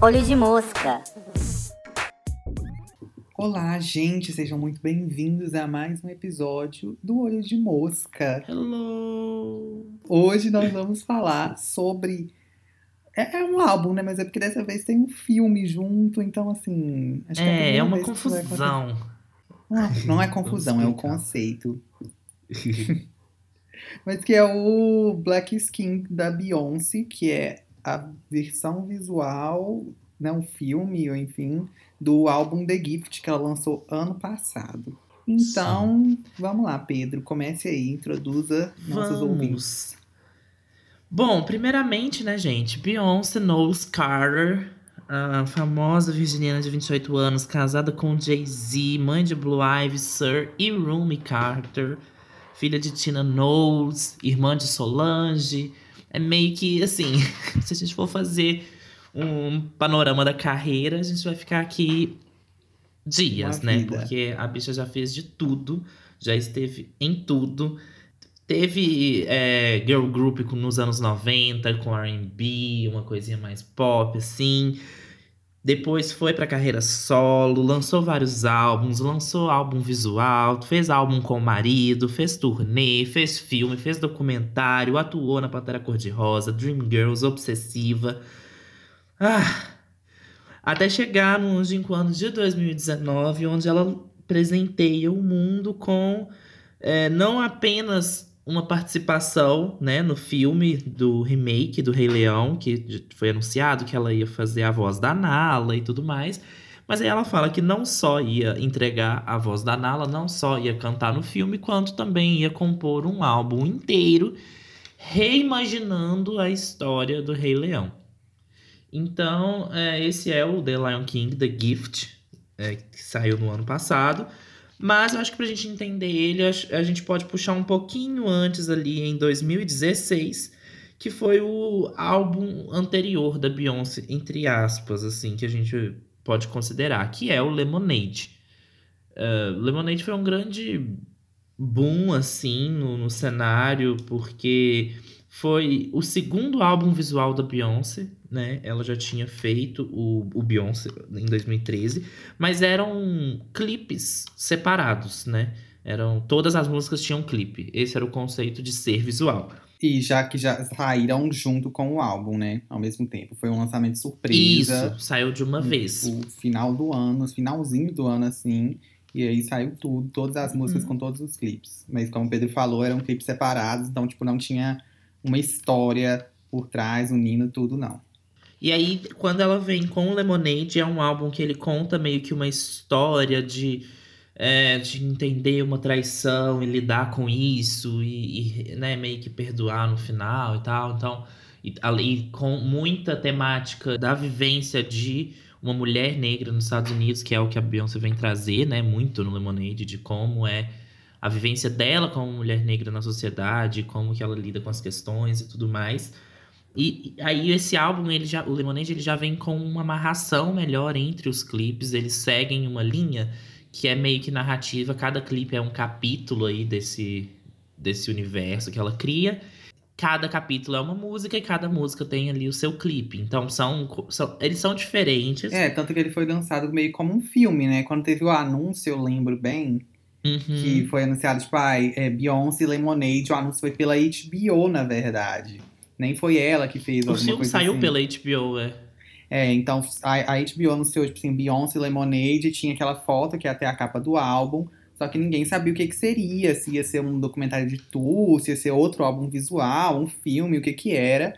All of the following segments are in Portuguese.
Olho de mosca. Olá, gente, sejam muito bem-vindos a mais um episódio do Olho de Mosca. Hello! Hoje nós vamos falar sobre. É, é um álbum, né? Mas é porque dessa vez tem um filme junto, então assim. Acho que É, primeira é uma confusão. Não, não é confusão, é o explicar. conceito. Mas que é o Black Skin da Beyoncé, que é a versão visual, né, um filme, ou enfim, do álbum The Gift que ela lançou ano passado. Então, vamos lá, Pedro, comece aí, introduza nossos ouvintes. Vamos. Bom, primeiramente, né, gente? Beyoncé Knowles Carter, a famosa virginiana de 28 anos, casada com Jay-Z, mãe de Blue Ivy, Sir e Rumi Carter, filha de Tina Knowles, irmã de Solange. É meio que assim, se a gente for fazer um panorama da carreira, a gente vai ficar aqui dias, Uma né? vida. Porque a bicha já fez de tudo, já esteve em tudo. Teve é, girl group com- nos anos 90, com R&B, uma coisinha mais pop, assim. Depois foi pra carreira solo, lançou vários álbuns, lançou álbum visual, fez álbum com o marido, fez turnê, fez filme, fez documentário, atuou na Pantera Cor-de-Rosa, Dreamgirls, Obsessiva. Ah, até chegar no longínquo ano de 2019, onde ela presenteia o mundo com é, não apenas uma participação né, no filme do remake do Rei Leão, que foi anunciado que ela ia fazer a voz da Nala e tudo mais. Mas aí ela fala que não só ia entregar a voz da Nala, não só ia cantar no filme, quanto também ia compor um álbum inteiro reimaginando a história do Rei Leão. Então, é, esse é o The Lion King, The Gift, é, que saiu no ano passado. Mas eu acho que pra gente entender ele, a gente pode puxar um pouquinho antes ali, em 2016, que foi o álbum anterior da Beyoncé, entre aspas, assim, que a gente pode considerar, que é o Lemonade. Uh, Lemonade foi um grande boom, assim, no, no cenário, porque foi o segundo álbum visual da Beyoncé, né? Ela já tinha feito o, o Beyoncé em 2013, mas eram clipes separados, né? Eram todas as músicas tinham clipe. Esse era o conceito de ser visual. E já que já saíram junto com o álbum, né? Ao mesmo tempo. Foi um lançamento surpresa. Isso, saiu de uma vez. O final do ano, finalzinho do ano, assim. E aí saiu tudo, todas as músicas Uhum. com todos os clipes. Mas como o Pedro falou, eram clipes separados, então, tipo, não tinha uma história por trás, unindo tudo, não. E aí, quando ela vem com o Lemonade, é um álbum que ele conta meio que uma história de, é, de entender uma traição e lidar com isso, e, e, né, meio que perdoar no final e tal. Então, e, ali com muita temática da vivência de uma mulher negra nos Estados Unidos, que é o que a Beyoncé vem trazer, né, muito no Lemonade, de como é a vivência dela como mulher negra na sociedade, como que ela lida com as questões e tudo mais. E e aí esse álbum, ele já, o Lemonade, ele já vem com uma amarração melhor entre os clipes, eles seguem uma linha que é meio que narrativa, cada clipe é um capítulo aí desse, desse universo que ela cria. Cada capítulo é uma música e cada música tem ali o seu clipe. Então são, são eles são diferentes. É, tanto que ele foi lançado meio como um filme, né? Quando teve o anúncio, eu lembro bem, Uhum. que foi anunciado, tipo, ai, é, Beyoncé Lemonade, o anúncio foi pela HBO, na verdade. Nem foi ela que fez O filme saiu assim. pela HBO, é. É, então a, a HBO anunciou, tipo assim, Beyoncé Lemonade, tinha aquela foto que é até a capa do álbum, só que ninguém sabia o que que seria, se ia ser um documentário de tour, se ia ser outro álbum visual, um filme, o que que era.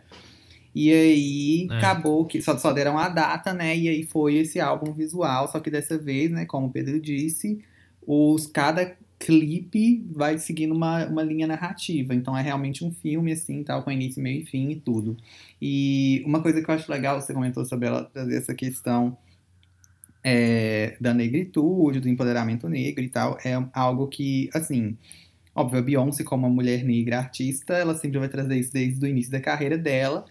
E aí É. acabou que só, só deram a data, né? E aí foi esse álbum visual, só que dessa vez, né, como o Pedro disse, os cada clipe vai seguindo uma, uma linha narrativa. Então é realmente um filme, assim, tal, com início, meio e fim e tudo. E uma coisa que eu acho legal, você comentou sobre ela trazer essa questão é, da negritude, do empoderamento negro e tal, é algo que, assim, óbvio, a Beyoncé, como uma mulher negra artista, ela sempre vai trazer isso desde o início da carreira dela,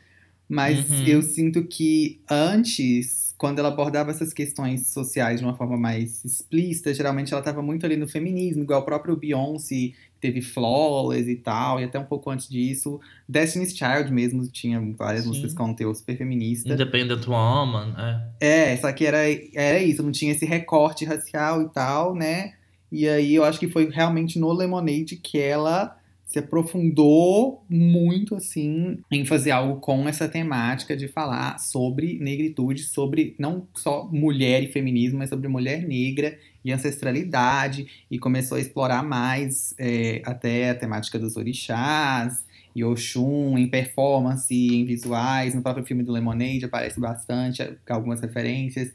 mas Uhum. eu sinto que antes, quando ela abordava essas questões sociais de uma forma mais explícita, geralmente ela estava muito ali no feminismo, igual o próprio Beyoncé teve Flawless e tal, e até um pouco antes disso, Destiny's Child mesmo tinha várias Sim. músicas com teor super feminista. Independent Woman, é. É, só que era, era isso, não tinha esse recorte racial e tal, né? E aí eu acho que foi realmente no Lemonade que ela se aprofundou muito, assim, em fazer algo com essa temática de falar sobre negritude, sobre não só mulher e feminismo, mas sobre mulher negra e ancestralidade, e começou a explorar mais é, até a temática dos orixás, e Oxum em performance, em visuais. No próprio filme do Lemonade aparece bastante, algumas referências.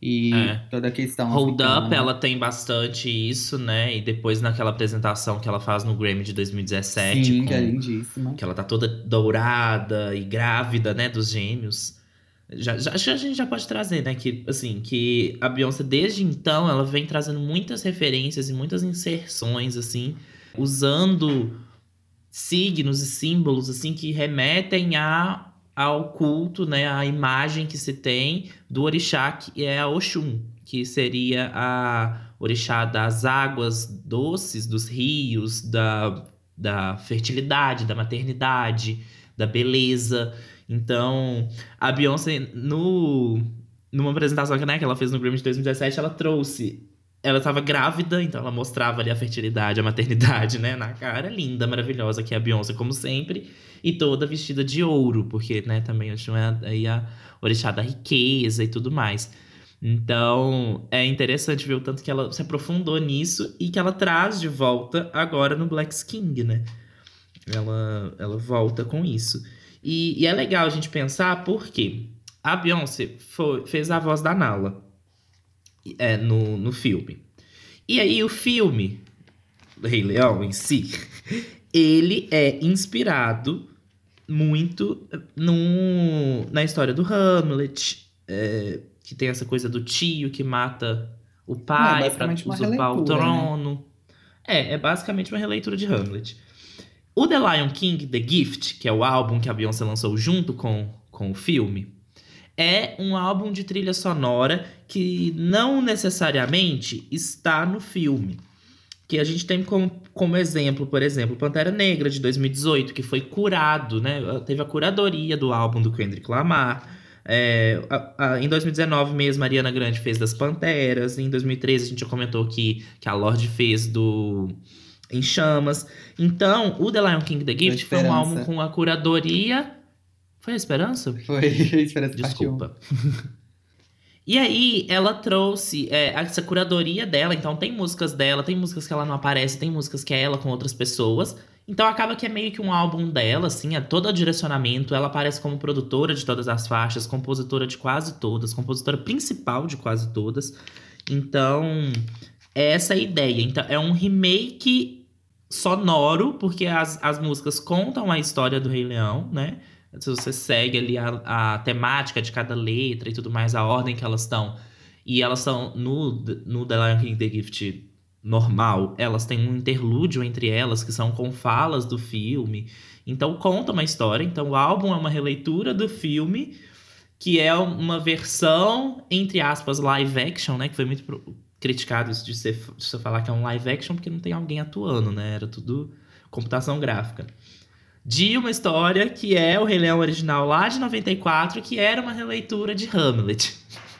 E É. toda a questão. Hold africana. Up, ela tem bastante isso, né? E depois naquela apresentação que ela faz no Grammy de 2017, Sim, com- que é lindíssima. que ela tá toda dourada e grávida, né, dos gêmeos. Já, já- a gente já pode trazer, né, que, assim, que a Beyoncé, desde então, ela vem trazendo muitas referências e muitas inserções, assim, usando signos e símbolos, assim, que remetem a, ao culto, né, à imagem que se tem do orixá, que é a Oxum, que seria a orixá das águas doces, dos rios, da da fertilidade, da maternidade, da beleza. Então, a Beyoncé, no, numa apresentação que, né, que ela fez no Grammy de 2017, ela trouxe. Ela estava grávida, então ela mostrava ali a fertilidade, a maternidade, né, na cara. Linda, maravilhosa, que é a Beyoncé, como sempre. E toda vestida de ouro, porque, né, também eu é aí a orixá da riqueza e tudo mais. Então, é interessante ver o tanto que ela se aprofundou nisso e que ela traz de volta agora no Black King, né? Ela, ela volta com isso. E, e é legal a gente pensar porque a Beyoncé foi- fez a voz da Nala é, no, no filme. E aí o filme, Rei Leão em si, ele é inspirado muito no, na história do Hamlet, é, que tem essa coisa do tio que mata o pai para basicamente uma usurpar o né? trono. É, é basicamente uma releitura de Hamlet. O The Lion King, The Gift, que é o álbum que a Beyoncé lançou junto com, com o filme, é um álbum de trilha sonora que não necessariamente está no filme. Que a gente tem como, como exemplo, por exemplo, Pantera Negra de 2018, que foi curado, né? Teve a curadoria do álbum do Kendrick Lamar. É, a- a- em 2019 mesmo, a Ariana Grande fez das Panteras. Em 2013 a gente já comentou que, que a Lorde fez do Em Chamas. Então, o The Lion King The Gift foi um álbum com a curadoria. Foi a Esperança? Foi a Esperança. Desculpa. E aí, ela trouxe é, essa curadoria dela. Então, tem músicas dela, tem músicas que ela não aparece, tem músicas que é ela com outras pessoas. Então, acaba que é meio que um álbum dela, assim, é todo o direcionamento. Ela aparece como produtora de todas as faixas, compositora de quase todas, compositora principal de quase todas. Então, é essa a ideia. Então, é um remake sonoro, porque as, as músicas contam a história do Rei Leão, né? Se você segue ali a, a temática de cada letra e tudo mais, a ordem que elas estão. E elas são no, no The Lion King The Gift normal, elas têm um interlúdio entre elas, que são com falas do filme. Então conta uma história. Então o álbum é uma releitura do filme, que é uma versão, entre aspas, live action, né? Que foi muito criticado isso de você falar que é um live action, porque não tem alguém atuando, né? Era tudo computação gráfica de uma história que é o Rei Leão original lá de 94, que era uma releitura de Hamlet.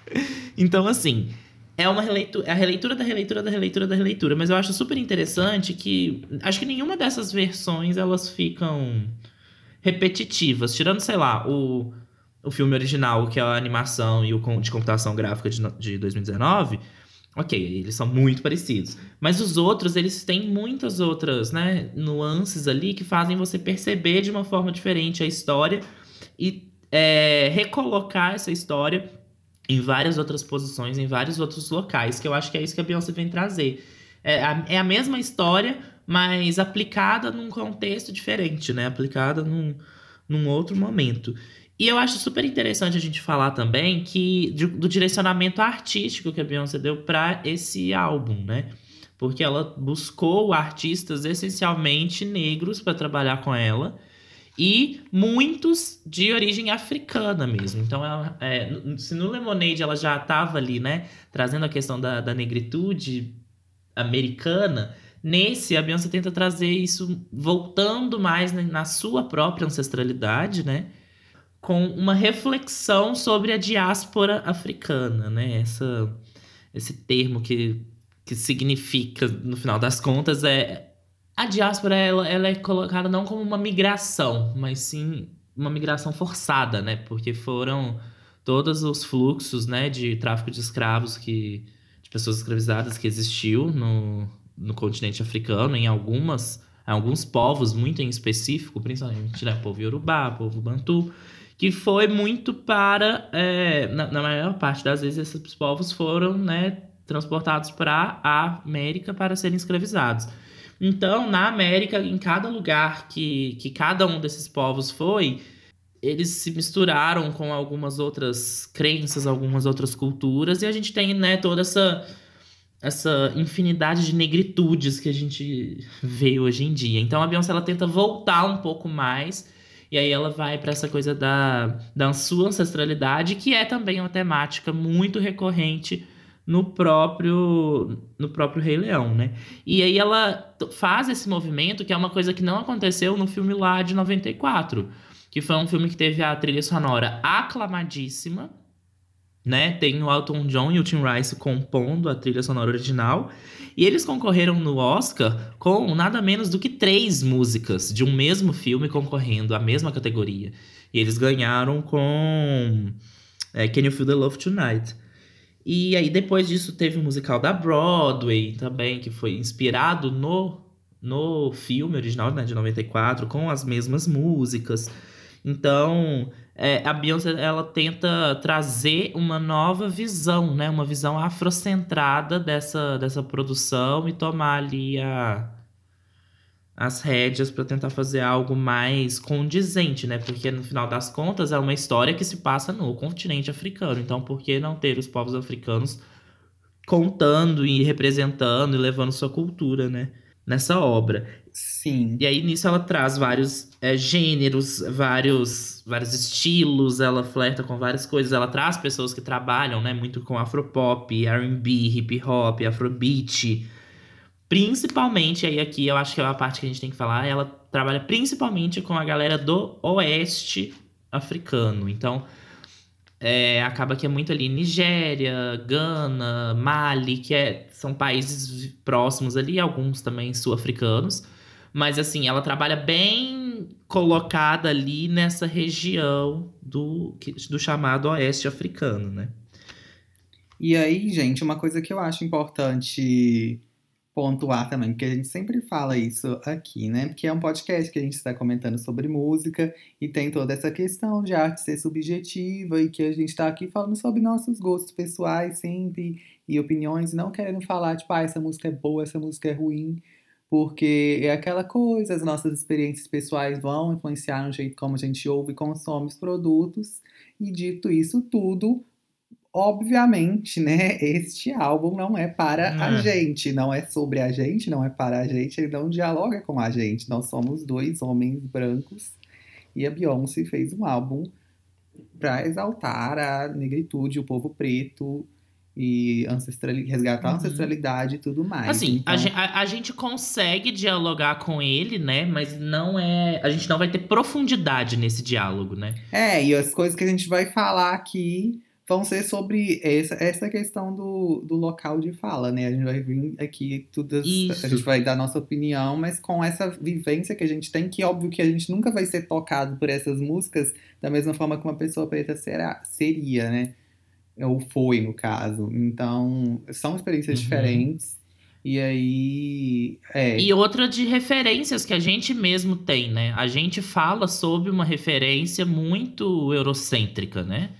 então, assim, é uma releitura, é a releitura da releitura da releitura da releitura, mas eu acho super interessante que acho que nenhuma dessas versões elas ficam repetitivas, tirando, sei lá, o, o filme original, que é a animação e o de computação gráfica de, de 2019. Ok, eles são muito parecidos. Mas os outros, eles têm muitas outras, né, nuances ali que fazem você perceber de uma forma diferente a história e é, recolocar essa história em várias outras posições, em vários outros locais, que eu acho que é isso que a Beyoncé vem trazer. É a, é a mesma história, mas aplicada num contexto diferente, né? Aplicada num, num outro momento. E eu acho super interessante a gente falar também que do direcionamento artístico que a Beyoncé deu para esse álbum, né? Porque ela buscou artistas essencialmente negros para trabalhar com ela e muitos de origem africana mesmo. Então, ela, é, se no Lemonade ela já estava ali, né, trazendo a questão da, da negritude americana, Nesse, a Beyoncé tenta trazer isso voltando mais na sua própria ancestralidade, né? Com uma reflexão sobre a diáspora africana, né? Essa, esse termo que, que significa, no final das contas, é. A diáspora ela, ela é colocada não como uma migração, mas sim uma migração forçada, né? Porque foram todos os fluxos, né, de tráfico de escravos que de pessoas escravizadas que existiu no, no continente africano, em algumas alguns povos muito em específico, principalmente né, povo Yorubá, povo Bantu, que foi muito para, é, na, na, maior parte das vezes, esses povos foram né, transportados para a América para serem escravizados. Então, na América, em cada lugar que, que cada um desses povos foi, eles se misturaram com algumas outras crenças, algumas outras culturas, e a gente tem, né, toda essa essa infinidade de negritudes que a gente vê hoje em dia. Então a Beyoncé ela tenta voltar um pouco mais e aí ela vai para essa coisa da, da sua ancestralidade, que é também uma temática muito recorrente no próprio no próprio Rei Leão, né? E aí ela faz esse movimento que é uma coisa que não aconteceu no filme lá de 94 que foi um filme que teve a trilha sonora aclamadíssima, né? Tem o Elton John e o Tim Rice compondo a trilha sonora original. E eles concorreram no Oscar com nada menos do que três músicas de um mesmo filme concorrendo à mesma categoria. E eles ganharam com é, Can You Feel the Love Tonight? E aí, depois disso, teve o musical da Broadway também, que foi inspirado no, no filme original, né, de 94, com as mesmas músicas. Então, é, a Beyoncé ela tenta trazer uma nova visão, né? Uma visão afrocentrada dessa, dessa produção e tomar ali a, as rédeas para tentar fazer algo mais condizente, né? Porque no final das contas é uma história que se passa no continente africano. Então, por que não ter os povos africanos contando e representando e levando sua cultura, né? Nessa obra. Sim. E aí nisso ela traz vários é, gêneros, vários, vários estilos, ela flerta com várias coisas, ela traz pessoas que trabalham, né, muito com afropop, R&B, hip hop, afrobeat. Principalmente, aí aqui eu acho que é a parte que a gente tem que falar, ela trabalha principalmente com a galera do oeste africano. Então, é, acaba que é muito ali Nigéria, Gana, Mali, que é, são países próximos ali, alguns também sul-africanos. Mas assim, ela trabalha bem colocada ali nessa região do, do chamado Oeste Africano, né? E aí, gente, uma coisa que eu acho importante pontuar também, porque a gente sempre fala isso aqui, né? Porque é um podcast que a gente está comentando sobre música e tem toda essa questão de arte ser subjetiva e que a gente está aqui falando sobre nossos gostos pessoais sempre e opiniões, não querendo falar, tipo, ah, essa música é boa, essa música é ruim porque é aquela coisa, as nossas experiências pessoais vão influenciar no jeito como a gente ouve e consome os produtos. E dito isso tudo, obviamente, né, este álbum não é para a é. gente, não é sobre a gente, não é para a gente, ele não dialoga com a gente. Nós somos dois homens brancos e a Beyoncé fez um álbum para exaltar a negritude, o povo preto, e ancestral, resgatar uhum. a ancestralidade e tudo mais. Assim, então... a, a, gente consegue dialogar com ele, né? Mas não é. A gente não vai ter profundidade nesse diálogo, né? É, e as coisas que a gente vai falar aqui vão ser sobre essa, essa questão do, do local de fala, né? A gente vai vir aqui, tudo, a gente vai dar nossa opinião, mas com essa vivência que a gente tem, que óbvio que a gente nunca vai ser tocado por essas músicas da mesma forma que uma pessoa preta será, seria, né? Ou foi no caso. Então, são experiências uhum. diferentes. E aí. É. E outra de referências que a gente mesmo tem, né? A gente fala sobre uma referência muito eurocêntrica, né?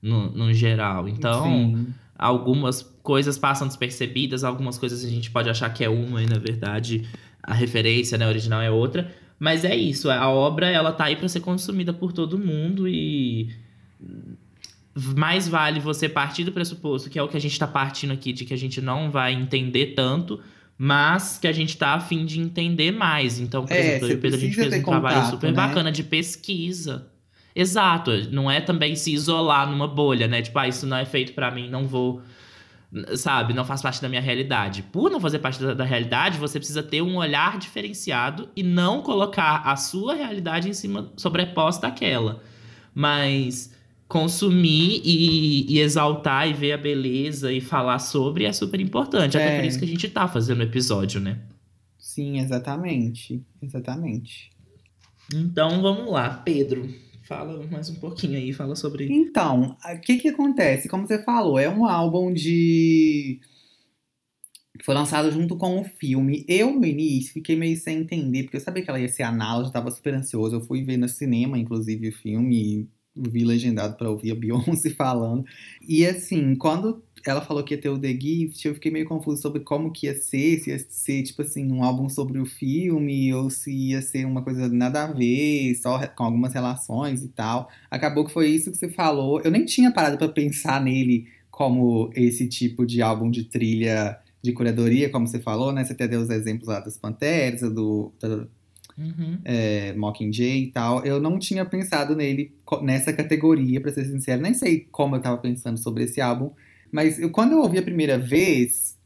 No, no geral. Então, Sim. algumas coisas passam despercebidas, algumas coisas a gente pode achar que é uma e, na verdade, a referência né, original é outra. Mas é isso, a obra ela tá aí para ser consumida por todo mundo e mais vale você partir do pressuposto, que é o que a gente está partindo aqui, de que a gente não vai entender tanto, mas que a gente está afim de entender mais. Então, por é, exemplo, eu e Pedro, a gente fez um contato, trabalho super né? bacana de pesquisa. Exato, não é também se isolar numa bolha, né? Tipo, ah, isso não é feito para mim, não vou sabe, não faz parte da minha realidade. Por não fazer parte da, da, realidade, você precisa ter um olhar diferenciado e não colocar a sua realidade em cima, sobreposta àquela. Mas consumir e, e, exaltar e ver a beleza e falar sobre é super importante. É. Até por isso que a gente tá fazendo o episódio, né? Sim, exatamente. Exatamente. Então vamos lá, Pedro. Fala mais um pouquinho aí, fala sobre. Então, o que que acontece? Como você falou, é um álbum de. Foi lançado junto com o filme. Eu, no início, fiquei meio sem entender, porque eu sabia que ela ia ser anal, já tava super ansioso. Eu fui ver no cinema, inclusive, o filme, vi legendado para ouvir a Beyoncé falando. E assim, quando ela falou que ia ter o The Gift, eu fiquei meio confuso sobre como que ia ser, se ia ser, tipo assim, um álbum sobre o filme, ou se ia ser uma coisa nada a ver, só com algumas relações e tal. Acabou que foi isso que você falou. Eu nem tinha parado para pensar nele como esse tipo de álbum de trilha de curadoria, como você falou, né? Você até deu os exemplos lá das Panteras, do, do uhum. é, Mockingjay e tal. Eu não tinha pensado nele nessa categoria, para ser sincero. Nem sei como eu tava pensando sobre esse álbum, mas eu, quando eu ouvi a primeira vez,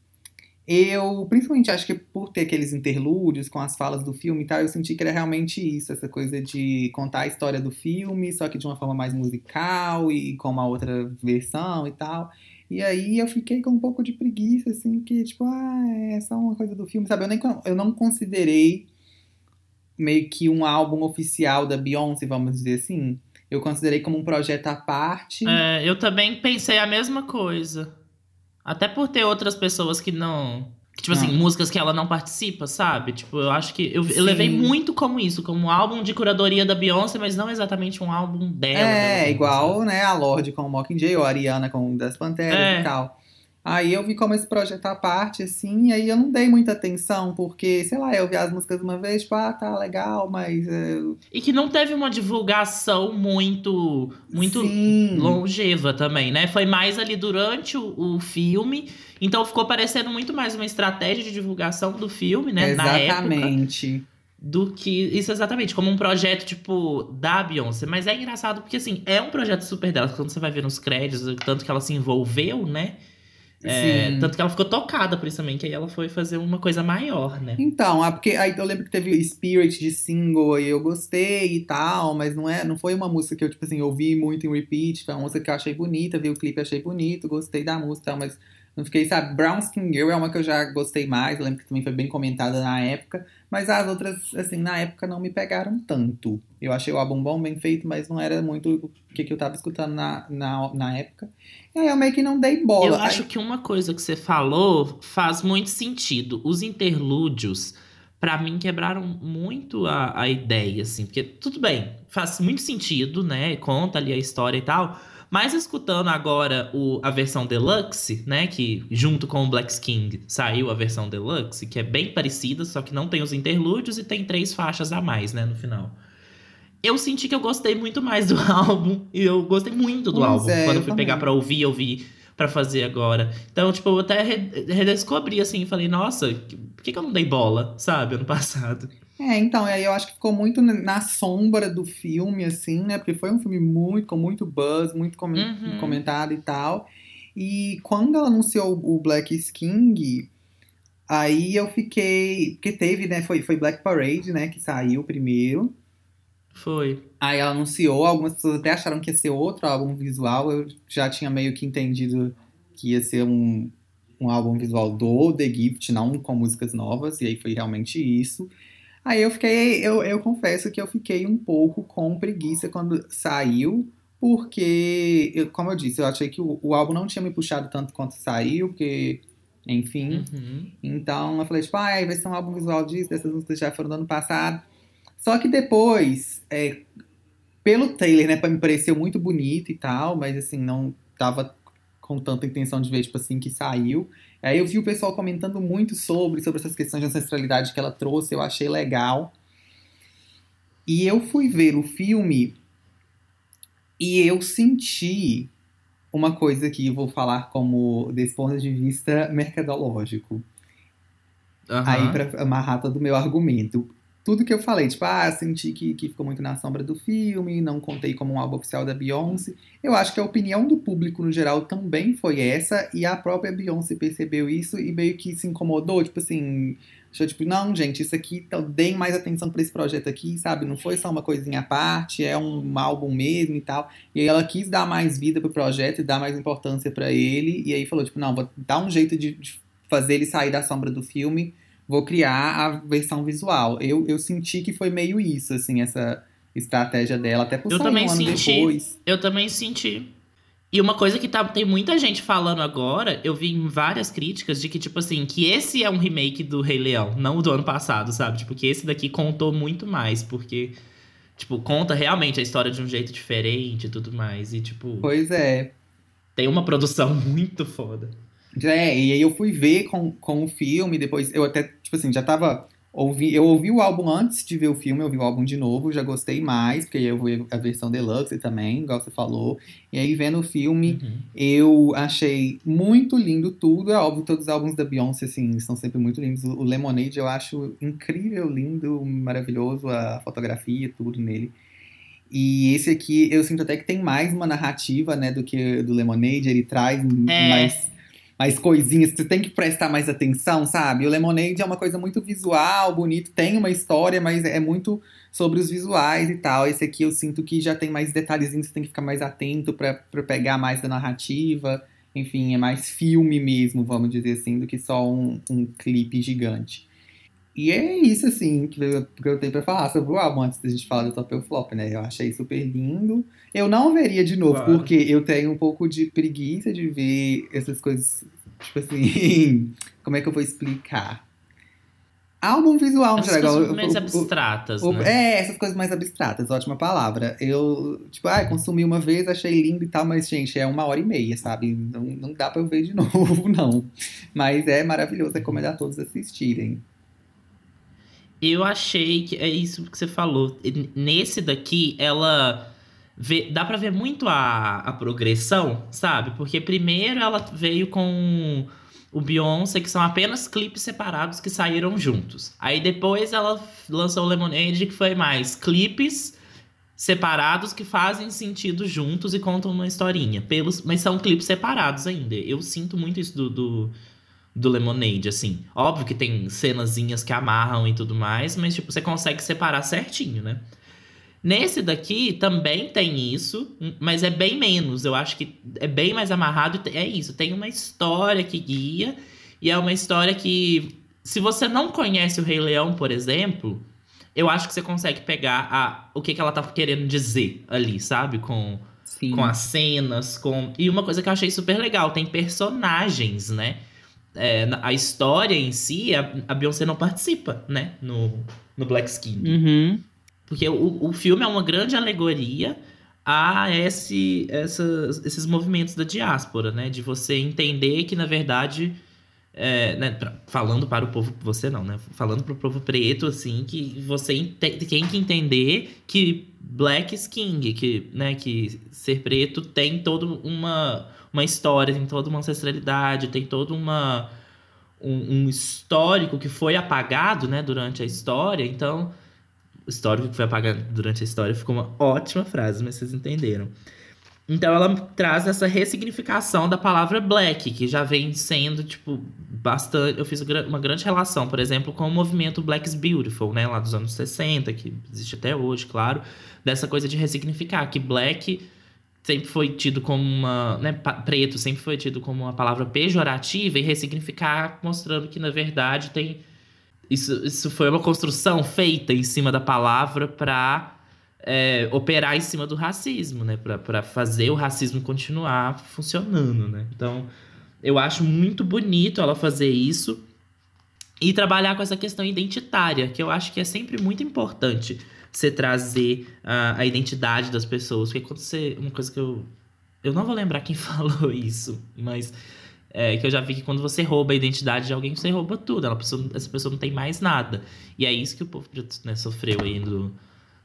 eu, principalmente acho que por ter aqueles interlúdios com as falas do filme e tal, eu senti que era realmente isso, essa coisa de contar a história do filme, só que de uma forma mais musical e com uma outra versão e tal. E aí eu fiquei com um pouco de preguiça, assim, que tipo, ah, é só uma coisa do filme, sabe? Eu, nem, eu não considerei meio que um álbum oficial da Beyoncé, vamos dizer assim eu considerei como um projeto à parte. É, eu também pensei a mesma coisa. Até por ter outras pessoas que não. Que, tipo assim, ah. músicas que ela não participa, sabe? Tipo, eu acho que. Eu, eu, levei muito como isso, como um álbum de curadoria da Beyoncé, mas não exatamente um álbum dela. É, dela, igual, né, a Lorde com o Mockingjay, ou a Ariana com o Das Panteras é. e tal. Aí eu vi como esse projeto à parte, assim, e aí eu não dei muita atenção, porque, sei lá, eu vi as músicas uma vez, tipo, ah, tá legal, mas. É... E que não teve uma divulgação muito muito Sim. longeva também, né? Foi mais ali durante o, o, filme, então ficou parecendo muito mais uma estratégia de divulgação do filme, né? Exatamente. do que. Isso exatamente, como um projeto, tipo, da Beyoncé. Mas é engraçado porque, assim, é um projeto super dela. Quando você vai ver nos créditos, tanto que ela se envolveu, né? É, tanto que ela ficou tocada por isso também, que aí ela foi fazer uma coisa maior, né? Então, é porque aí eu lembro que teve Spirit de single e eu gostei e tal, mas não, é, não foi uma música que eu, tipo assim, ouvi muito em repeat, foi uma música que eu achei bonita, vi o clipe achei bonito, gostei da música, mas não fiquei, sabe? Brown Skin Girl é uma que eu já gostei mais, eu lembro que também foi bem comentada na época, mas as outras, assim, na época não me pegaram tanto. Eu achei o álbum bom, bem feito, mas não era muito o que, que eu tava escutando na, na, na época. E aí eu meio que não dei bola. Eu acho que uma coisa que você falou faz muito sentido. Os interlúdios, para mim, quebraram muito a, a ideia, assim. Porque, tudo bem, faz muito sentido, né? Conta ali a história e tal. Mas escutando agora o, a versão deluxe, né? Que junto com o Black King saiu a versão deluxe, que é bem parecida, só que não tem os interlúdios e tem três faixas a mais, né? No final. Eu senti que eu gostei muito mais do álbum. E eu gostei muito do pois álbum. É, Quando eu fui também. pegar pra ouvir, eu vi para fazer agora. Então, tipo, eu até redescobri assim, falei, nossa, por que, que eu não dei bola, sabe, ano passado? É, então, aí eu acho que ficou muito na sombra do filme, assim, né? Porque foi um filme muito, com muito buzz, muito com uhum. comentado e tal. E quando ela anunciou o Black King, aí eu fiquei. Porque teve, né? Foi, foi Black Parade, né? Que saiu primeiro. Foi. Aí ela anunciou, algumas pessoas até acharam que ia ser outro álbum visual. Eu já tinha meio que entendido que ia ser um, um álbum visual do The Gift, não com músicas novas, e aí foi realmente isso. Aí eu fiquei, eu, eu confesso que eu fiquei um pouco com preguiça quando saiu, porque, eu, como eu disse, eu achei que o, o, álbum não tinha me puxado tanto quanto saiu, porque, enfim. Uhum. Então eu falei, tipo, ah, vai ser um álbum visual disso, dessas músicas já foram do ano passado. Só que depois, é, pelo trailer, né, me pareceu muito bonito e tal, mas assim, não tava com tanta intenção de ver, tipo assim, que saiu. Aí eu vi o pessoal comentando muito sobre, sobre essas questões de ancestralidade que ela trouxe, eu achei legal. E eu fui ver o filme e eu senti uma coisa que eu vou falar como desse ponto de vista mercadológico. Uhum. Aí para amarrar todo o meu argumento. Tudo que eu falei, tipo, ah, senti que, que ficou muito na sombra do filme, não contei como um álbum oficial da Beyoncé. Eu acho que a opinião do público no geral também foi essa, e a própria Beyoncé percebeu isso e meio que se incomodou, tipo assim, achou tipo, não, gente, isso aqui, então, deem mais atenção para esse projeto aqui, sabe? Não foi só uma coisinha à parte, é um álbum mesmo e tal. E aí ela quis dar mais vida pro projeto e dar mais importância para ele, e aí falou, tipo, não, vou dar um jeito de, de fazer ele sair da sombra do filme vou criar a versão visual. Eu, eu senti que foi meio isso, assim, essa estratégia dela, até por eu também um ano senti. depois. Eu também senti. E uma coisa que tá, tem muita gente falando agora, eu vi em várias críticas de que, tipo assim, que esse é um remake do Rei Leão, não o do ano passado, sabe? Tipo, que esse daqui contou muito mais, porque, tipo, conta realmente a história de um jeito diferente e tudo mais. E, tipo. Pois é. Tem uma produção muito foda. É, e aí eu fui ver com, com o filme, depois eu até, tipo assim, já tava. Ouvi, eu ouvi o álbum antes de ver o filme, eu ouvi o álbum de novo, já gostei mais, porque eu vi a versão deluxe também, igual você falou. E aí, vendo o filme, Uhum. eu achei muito lindo tudo. É óbvio, todos os álbuns da Beyoncé, assim, são sempre muito lindos. O Lemonade eu acho incrível, lindo, maravilhoso, a fotografia, tudo nele. E esse aqui, eu sinto até que tem mais uma narrativa, né, do que do Lemonade. Ele traz É. mais, mais coisinhas, você tem que prestar mais atenção, sabe? O Lemonade é uma coisa muito visual, bonito, tem uma história, mas é muito sobre os visuais e tal. Esse aqui eu sinto que já tem mais detalhezinhos, você tem que ficar mais atento pra pegar mais da narrativa. Enfim, é mais filme mesmo, vamos dizer assim, do que só um, um clipe gigante. E é isso, assim, que eu, que eu tenho pra falar sobre o álbum antes da gente falar do top ou flop, né? Eu achei super lindo. Eu não veria de novo, Claro. porque eu tenho um pouco de preguiça de ver essas coisas, tipo assim, como é que eu vou explicar? Álbum visual, no Essas geral. coisas mais eu- abstratas, o- né? É, essas coisas mais abstratas, ótima palavra. Eu, tipo, ah, consumi uma vez, achei lindo e tal, mas, gente, é uma hora e meia, sabe? Não, não dá pra eu ver de novo, não. Mas é maravilhoso, recomendo a todos assistirem. Eu achei que é isso que você falou. Nesse daqui, ela. Vê, dá pra ver muito a, a progressão, sabe? Porque primeiro ela veio com o Beyoncé, que são apenas clipes separados que saíram juntos. Aí depois ela lançou o Lemonade, que foi mais clipes separados que fazem sentido juntos e contam uma historinha. Pelos, mas são clipes separados ainda. Eu sinto muito isso do, do, do Lemonade, assim. Óbvio que tem cenazinhas que amarram e tudo mais, mas tipo, você consegue separar certinho, né? Nesse daqui também tem isso, mas é bem menos. Eu acho que é bem mais amarrado. e É isso, tem uma história que guia, e é uma história que, se você não conhece o Rei Leão, por exemplo, eu acho que você consegue pegar a, o que, que ela tá querendo dizer ali, sabe? Com, Sim. com as cenas, com. E uma coisa que eu achei super legal, tem personagens, né? É, a história em si, a, a Beyoncé não participa, né? No, no Black Skin. Uhum. Porque o, o filme é uma grande alegoria a esse, essas- esses movimentos da diáspora, né? De você entender que, na verdade, é, né, falando para o povo, você não, né? Falando para o povo preto, assim, que você tem que entender que Black is King, que, né, que ser preto tem toda uma, uma história, tem toda uma ancestralidade, tem toda uma um, um histórico que foi apagado, né, durante a história. Então, histórico que foi apagado durante a história ficou uma ótima frase, mas vocês entenderam. Então ela traz essa ressignificação da palavra black, que já vem sendo, tipo, bastante. Eu fiz uma grande relação, por exemplo, com o movimento Black is Beautiful, né? Lá dos anos 60, que existe até hoje, claro. Dessa coisa de ressignificar, que black sempre foi tido como uma. Né, preto sempre foi tido como uma palavra pejorativa e ressignificar, mostrando que, na verdade, tem. Isso, isso foi uma construção feita em cima da palavra para operar em cima do racismo, né? Para fazer o racismo continuar funcionando, né? Então, eu acho muito bonito ela fazer isso e trabalhar com essa questão identitária, que eu acho que é sempre muito importante você trazer a, identidade das pessoas. Porque quando você. Uma coisa que eu. Eu não vou lembrar quem falou isso, mas. É, que eu já vi que quando você rouba a identidade de alguém, você rouba tudo. Ela, pessoa- essa pessoa não tem mais nada. E é isso que o povo né, sofreu aí do-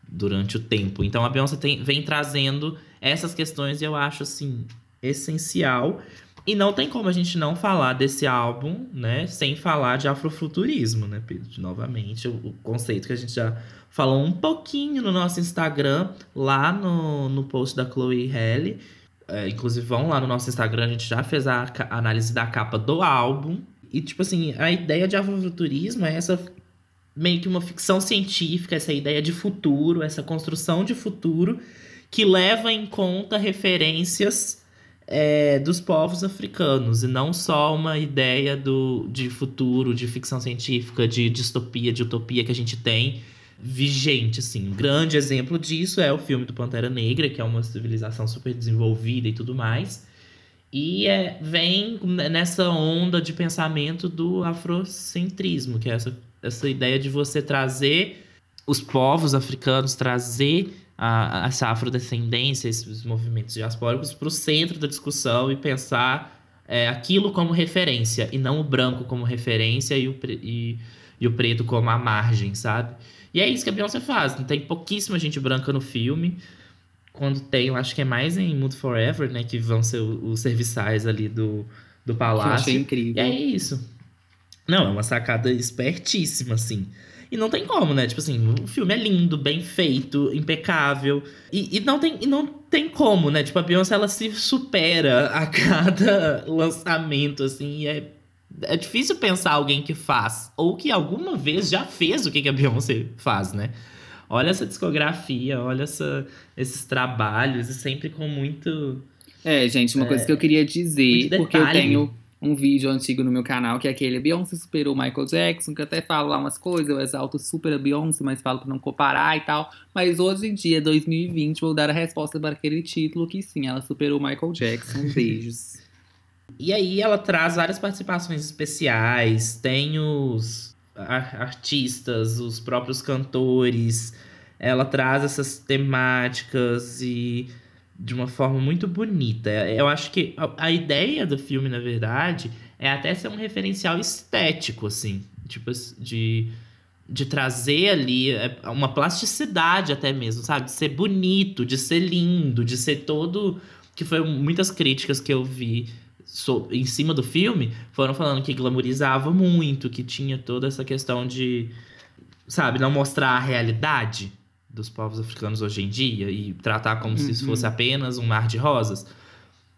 durante o tempo. Então a Beyoncé tem- vem trazendo essas questões e eu acho, assim, essencial. E não tem como a gente não falar desse álbum, né, sem falar de afrofuturismo, né, Pedro? Novamente, o, conceito que a gente já falou um pouquinho no nosso Instagram, lá no, no post da Chloe Halle. É, inclusive, vão lá no nosso Instagram, a gente já fez a análise da capa do álbum. E, tipo assim, a ideia de afrofuturismo é essa meio que uma ficção científica, essa ideia de futuro, essa construção de futuro que leva em conta referências é, dos povos africanos e não só uma ideia do, de futuro, de ficção científica, de distopia, de utopia que a gente tem vigente, assim. Um grande exemplo disso é o filme do Pantera Negra, que é uma civilização super desenvolvida e tudo mais. E é, vem nessa onda de pensamento do afrocentrismo, que é essa essa ideia de você trazer os povos africanos, trazer a, essa afrodescendência, esses movimentos diaspóricos para o centro da discussão e pensar é, aquilo como referência, e não o branco como referência e o, e, e o preto como a margem, sabe? E é isso que a Beyoncé faz. Tem pouquíssima gente branca no filme. Quando tem, eu acho que é mais em Mood Forever, né? Que vão ser os serviçais ali do, do palácio. Eu achei incrível. E é isso. Não, é uma sacada espertíssima, assim. E não tem como, né? Tipo assim, o filme é lindo, bem feito, impecável. E, e, não, tem, e não tem como, né? Tipo, a Beyoncé, ela se supera a cada lançamento, assim. E é, é difícil pensar alguém que faz. Ou que alguma vez já fez o que, que a Beyoncé faz, né? Olha essa discografia, olha essa, esses trabalhos, e sempre com muito... É, gente, uma é, coisa que eu queria dizer, porque eu tenho um vídeo antigo no meu canal, que é aquele Beyoncé superou o Michael Jackson, que eu até falo lá umas coisas, eu exalto super a Beyoncé, mas falo pra não comparar e tal. Mas hoje em dia, 2020, vou dar a resposta para aquele título que sim, ela superou o Michael Jackson. Beijos. E aí ela traz várias participações especiais, tem os artistas, os próprios cantores, ela traz essas temáticas e de uma forma muito bonita. Eu acho que a, a, ideia do filme, na verdade, é até ser um referencial estético, assim. Tipo, de, de trazer ali é, uma plasticidade até mesmo, sabe? De ser bonito, de ser lindo, de ser todo... Que foi muitas críticas que eu vi so, em cima do filme, foram falando que glamorizava muito, que tinha toda essa questão de, sabe, não mostrar a realidade dos povos africanos hoje em dia e tratar como uhum. se isso fosse apenas um mar de rosas.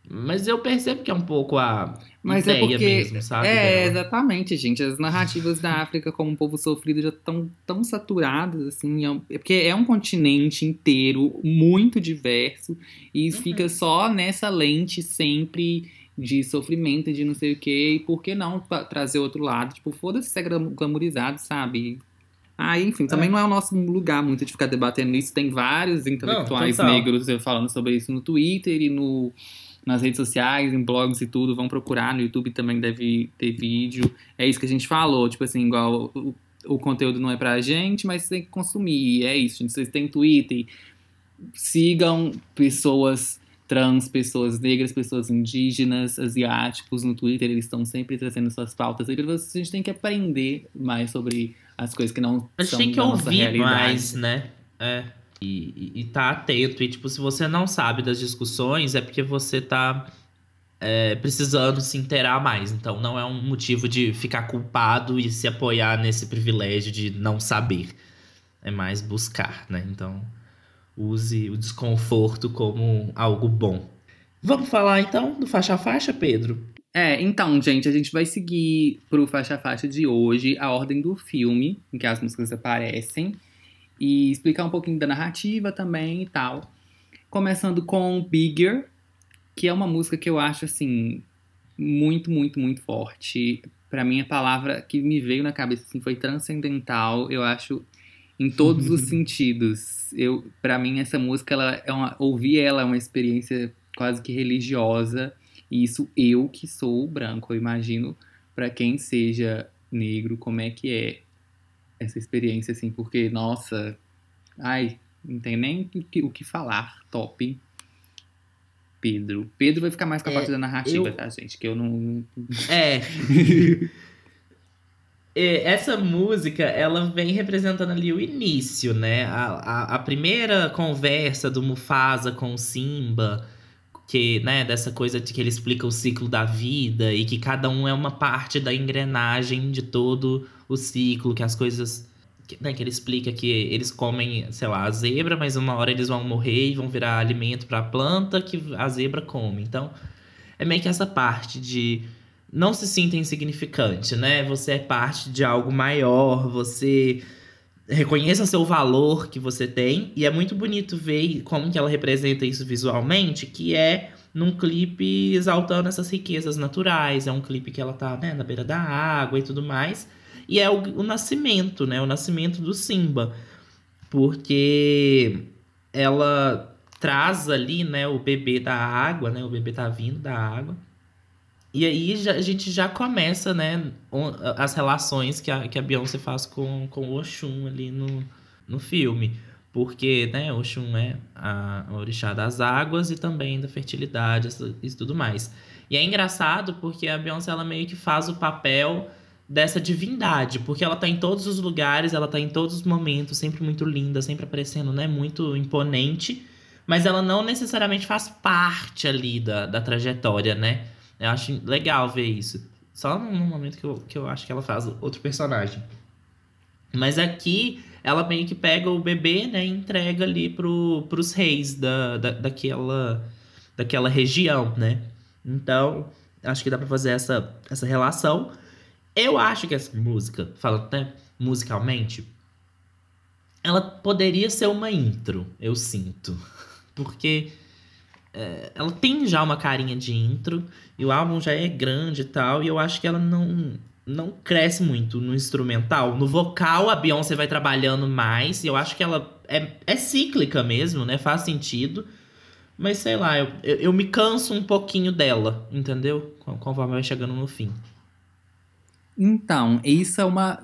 Mas eu percebo que é um pouco a Mas é ideia é porque, mesmo, sabe? É, dela. exatamente, gente. As narrativas da África como um povo sofrido já estão tão saturadas, assim. É, é porque é um continente inteiro, muito diverso, e uhum. fica só nessa lente sempre de sofrimento, de não sei o quê. E por que não trazer outro lado? Tipo, foda-se ser glamorizado, sabe? Ah, enfim, também é. não é o nosso lugar muito de ficar debatendo isso. Tem vários intelectuais não, negros falando sobre isso no Twitter e no, nas redes sociais, em blogs e tudo. Vão procurar, no YouTube também deve ter vídeo. É isso que a gente falou, tipo assim, igual o, o conteúdo não é pra gente, mas você tem que consumir. É isso, gente. Vocês têm Twitter, sigam pessoas trans, pessoas negras, pessoas indígenas, asiáticos no Twitter, eles estão sempre trazendo suas pautas. A gente tem que aprender mais sobre as coisas que não a gente são tem que ouvir mais, né? É. E, e, e tá atento. E, tipo, se você não sabe das discussões, é porque você tá é, precisando se inteirar mais. Então, não é um motivo de ficar culpado e se apoiar nesse privilégio de não saber. É mais buscar, né? Então, use o desconforto como algo bom. Vamos falar então do faixa a faixa, Pedro? É, então, gente, a gente vai seguir pro faixa a faixa de hoje a ordem do filme em que as músicas aparecem e explicar um pouquinho da narrativa também e tal. Começando com Bigger, que é uma música que eu acho assim muito, muito, muito forte. Para mim a palavra que me veio na cabeça assim, foi transcendental. Eu acho em todos os sentidos. Eu, para mim essa música ela é uma, ouvir ela é uma experiência quase que religiosa e isso eu que sou branco, eu imagino para quem seja negro como é que é essa experiência assim, porque nossa, ai, não tem nem o que, o que falar, top. Pedro. Pedro vai ficar mais com a é, parte da narrativa, eu... tá, gente? Que eu não. É. essa música, ela vem representando ali o início, né? A, a, a, primeira conversa do Mufasa com o Simba, que, né, dessa coisa de que ele explica o ciclo da vida e que cada um é uma parte da engrenagem de todo o ciclo, que as coisas. Que, né, que ele explica que eles comem, sei lá, a zebra, mas uma hora eles vão morrer e vão virar alimento para a planta que a zebra come. Então, é meio que essa parte de não se sinta insignificante, né? Você é parte de algo maior, você reconheça seu valor que você tem. E é muito bonito ver como que ela representa isso visualmente, que é num clipe exaltando essas riquezas naturais, é um clipe que ela tá né, na beira da água e tudo mais, e é o, o nascimento, né, o nascimento do Simba, porque ela traz ali, né, o bebê da água, né, o bebê tá vindo da água, e aí já, a gente já começa, né, as relações que a, que a Beyoncé faz com, com o Oxum ali no, no filme. Porque, né, Oxum é a, orixá das águas e também da fertilidade e tudo mais. E é engraçado porque a Beyoncé, ela meio que faz o papel dessa divindade, porque ela tá em todos os lugares, ela tá em todos os momentos, sempre muito linda, sempre aparecendo, né, muito imponente, mas ela não necessariamente faz parte ali da, da trajetória, né? Eu acho legal ver isso. Só no momento que eu, que eu acho que ela faz outro personagem. Mas aqui, ela meio que pega o bebê, né? E entrega ali pro, pros reis da, da, daquela, daquela região, né? Então, acho que dá pra fazer essa, essa relação. Eu acho que essa música, falando até musicalmente, ela poderia ser uma intro, eu sinto. Porque é, ela tem já uma carinha de intro e o álbum já é grande e tal, e eu acho que ela não não cresce muito no instrumental. No vocal, a Beyoncé vai trabalhando mais, e eu acho que ela é, é cíclica mesmo, né? Faz sentido. Mas sei lá, eu, eu, eu me canso um pouquinho dela, entendeu? Conforme vai chegando no fim. Então, isso é uma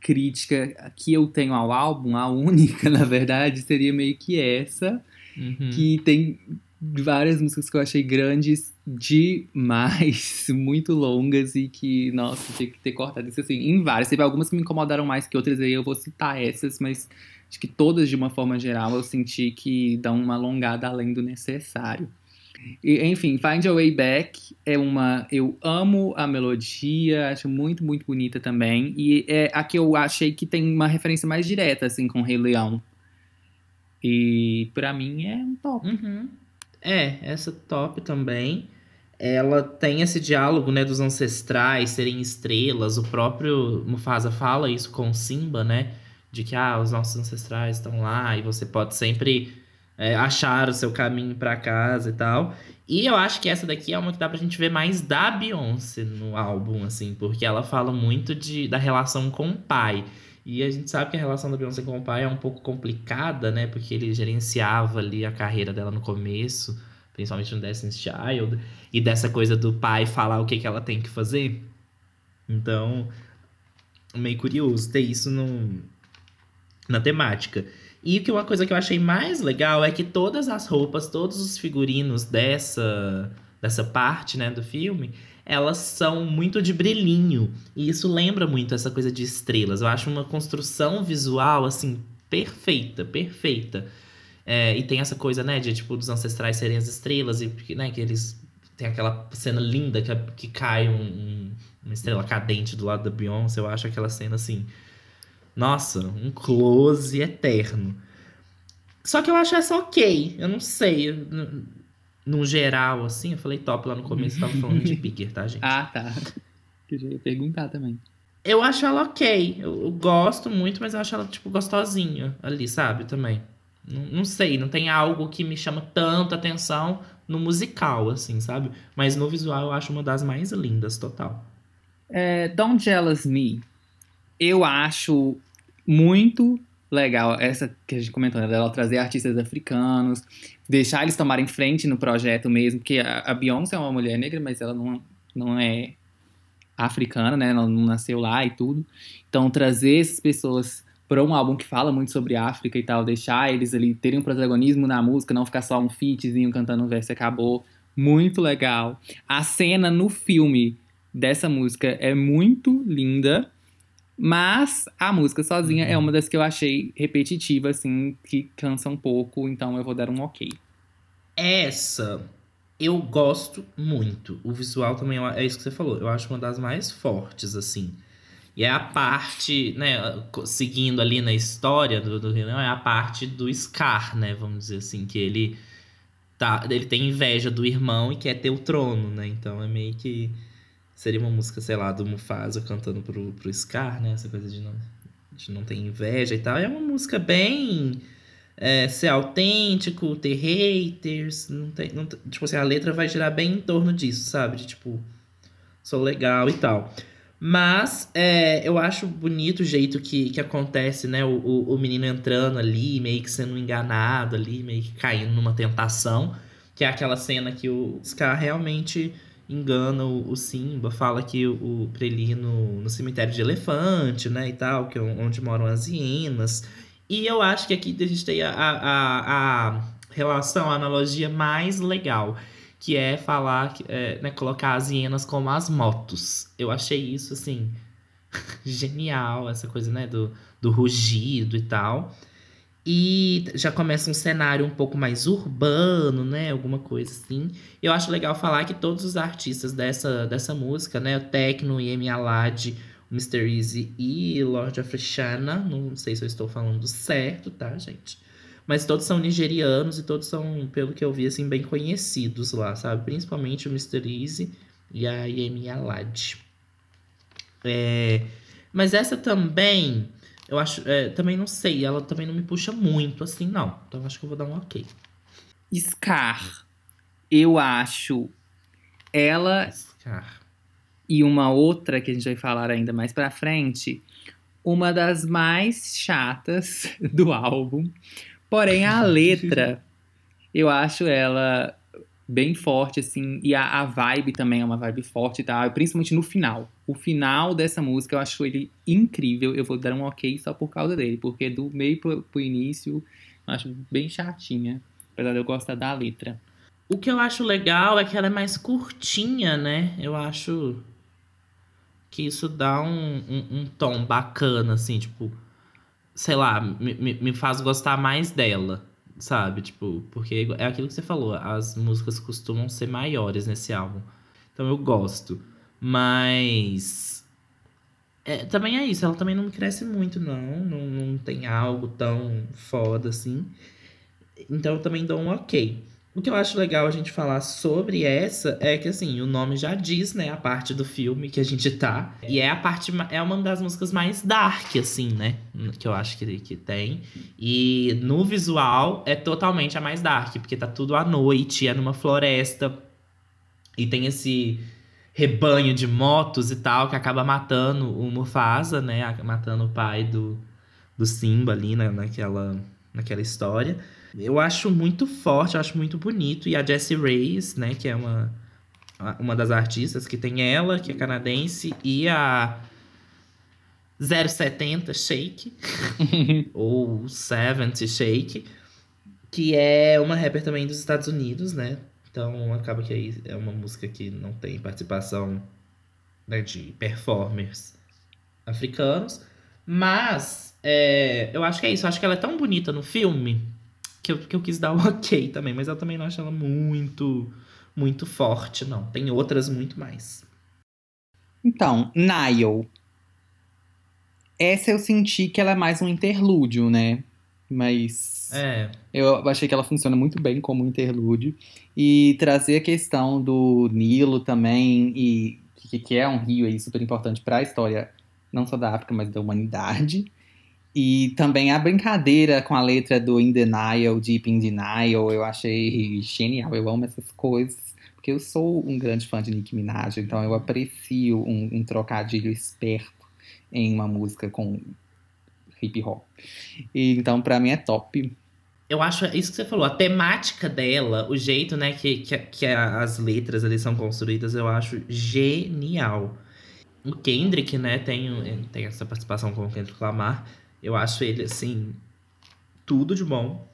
crítica que eu tenho ao álbum, a única, na verdade, seria meio que essa. Uhum. Que tem várias músicas que eu achei grandes demais, muito longas e que, nossa, tinha que ter cortado isso assim, em várias. Teve algumas que me incomodaram mais que outras, aí eu vou citar essas, mas acho que todas, de uma forma geral, eu senti que dão uma alongada além do necessário. E, enfim, Find Your Way Back é uma. Eu amo a melodia, acho muito, muito bonita também. E é a que eu achei que tem uma referência mais direta, assim, com Rei Leão. E para mim é um top. Uhum. É, essa top também. Ela tem esse diálogo, né, dos ancestrais serem estrelas. O próprio Mufasa fala isso com Simba, né? De que, ah, os nossos ancestrais estão lá e você pode sempre é, achar o seu caminho para casa e tal. E eu acho que essa daqui é uma que dá pra gente ver mais da Beyoncé no álbum, assim, porque ela fala muito de, da relação com o pai. E a gente sabe que a relação da Beyoncé com o pai é um pouco complicada, né? Porque ele gerenciava ali a carreira dela no começo, principalmente no Destiny's Child, e dessa coisa do pai falar o que, que ela tem que fazer. Então, meio curioso ter isso no, na temática. E que uma coisa que eu achei mais legal é que todas as roupas, todos os figurinos dessa, dessa parte né, do filme, elas são muito de brilhinho. E isso lembra muito essa coisa de estrelas. Eu acho uma construção visual, assim, perfeita, perfeita. É, e tem essa coisa, né, de tipo, dos ancestrais serem as estrelas, e né, que eles. Tem aquela cena linda que, que cai um, um, uma estrela cadente do lado da Beyoncé. Eu acho aquela cena assim. Nossa, um close eterno. Só que eu acho essa ok. Eu não sei num geral, assim, eu falei top lá no começo, tava falando de Picker, tá, gente? Ah, tá. Que eu ia perguntar também. Eu acho ela ok. Eu, eu, gosto muito, mas eu acho ela, tipo, gostosinha ali, sabe? Também. Não, não sei, não tem algo que me chama tanta atenção no musical, assim, sabe? Mas no visual eu acho uma das mais lindas, total. É, Don't Jealous Me. Eu acho muito legal essa que a gente comentou, né? Dela trazer artistas africanos, deixar eles tomarem frente no projeto mesmo, porque a, Beyoncé é uma mulher negra, mas ela não, não é africana, né? Ela não nasceu lá e tudo. Então, trazer essas pessoas para um álbum que fala muito sobre África e tal, deixar eles ali terem um protagonismo na música, não ficar só um featzinho cantando um verso e acabou. Muito legal. A cena no filme dessa música é muito linda. Mas a música sozinha é uhum. é uma das que eu achei repetitiva, assim, que cansa um pouco, então eu vou dar um ok. Essa Eu gosto muito. O visual também é isso que você falou. Eu acho uma das mais fortes, assim. E é a parte, né, seguindo ali na história do, do Rio, é a parte do Scar, né, vamos dizer assim, que ele tá, ele tem inveja do irmão e quer ter o trono, né? Então é meio que seria uma música, sei lá, do Mufasa cantando pro, pro Scar, né? Essa coisa de não, de não ter inveja e tal. É uma música bem é, ser autêntico, ter haters, não tem, não, tipo assim, a letra vai girar bem em torno disso, sabe? De tipo, sou legal e tal. Mas é, eu acho bonito o jeito que, que acontece, né? O, o, o, menino entrando ali, meio que sendo enganado ali, meio que caindo numa tentação. Que é aquela cena que o Scar realmente engana o, o Simba, fala que o, o pra ele ir no, no cemitério de elefante, né? E tal, que é onde moram as hienas. E eu acho que aqui a gente tem a, a, a relação, a analogia mais legal que é falar, é, né, colocar as hienas como as motos. Eu achei isso, assim, genial, essa coisa, né, do, do rugido e tal. E já começa um cenário um pouco mais urbano, né? Alguma coisa assim. Eu acho legal falar que todos os artistas dessa, dessa música, né? O Tecno e Emi Alad, o Mr. Easy e Lord of Shana, não sei se eu estou falando certo, tá, gente? Mas todos são nigerianos e todos são, pelo que eu vi, assim, bem conhecidos lá, sabe? Principalmente o Mr. Easy e a Yemi Alad. É... Mas essa também, eu acho, é, também não sei, ela também não me puxa muito, assim, não. Então acho que eu vou dar um ok. Scar, eu acho ela Scar. e uma outra que a gente vai falar ainda mais pra frente, uma das mais chatas do álbum, Porém, a letra, eu acho ela bem forte, assim, e a, a vibe também é uma vibe forte, tá? Principalmente no final. O final dessa música eu acho ele incrível. Eu vou dar um ok só por causa dele, porque do meio pro, pro início eu acho bem chatinha, apesar de eu gostar da letra. O que eu acho legal é que ela é mais curtinha, né? Eu acho que isso dá um, um, um tom bacana, assim, tipo sei lá, me, me faz gostar mais dela, sabe? Tipo, porque é aquilo que você falou, as músicas costumam ser maiores nesse álbum. Então eu gosto. Mas. É, também é isso, ela também não cresce muito, não. Não, não tem algo tão foda assim. Então eu também dou um ok. O que eu acho legal a gente falar sobre essa é que, assim, o nome já diz, né, a parte do filme que a gente tá. E é a parte, é uma das músicas mais dark, assim, né, que eu acho que, que tem. E no visual é totalmente a mais dark, porque tá tudo à noite, é numa floresta. E tem esse rebanho de motos e tal que acaba matando o Mufasa, né, matando o pai do, do Simba ali na, naquela, naquela história. Eu acho muito forte, eu acho muito bonito. E a Jessie Reyes, né, que é uma, uma das artistas, que tem ela, que é canadense, e a 070 Shake, ou 70 Shake, que é uma rapper também dos Estados Unidos, né? Então acaba que aí é uma música que não tem participação né, de performers africanos. Mas é, eu acho que é isso. Eu acho que ela é tão bonita no filme que eu, que eu quis dar um ok também, mas eu também não acho ela muito, muito forte, não. Tem outras muito mais. Então, Nile. Essa eu senti que ela é mais um interlúdio, né? Mas. É. Eu achei que ela funciona muito bem como interlúdio. E trazer a questão do Nilo também, e que, que é um rio aí super importante para a história, não só da África, mas da humanidade. E também a brincadeira com a letra do In Denial, Deep In Denial, eu achei genial. Eu amo essas coisas. Porque eu sou um grande fã de Nicki Minaj, então eu aprecio um, um trocadilho esperto em uma música com hip hop. E, então, para mim é top. Eu acho isso que você falou, a temática dela, o jeito, né, que, que, que as letras ali são construídas, eu acho genial. O Kendrick, né, tem, tem essa participação com o Kendrick Lamar. Eu acho ele, assim, tudo de bom.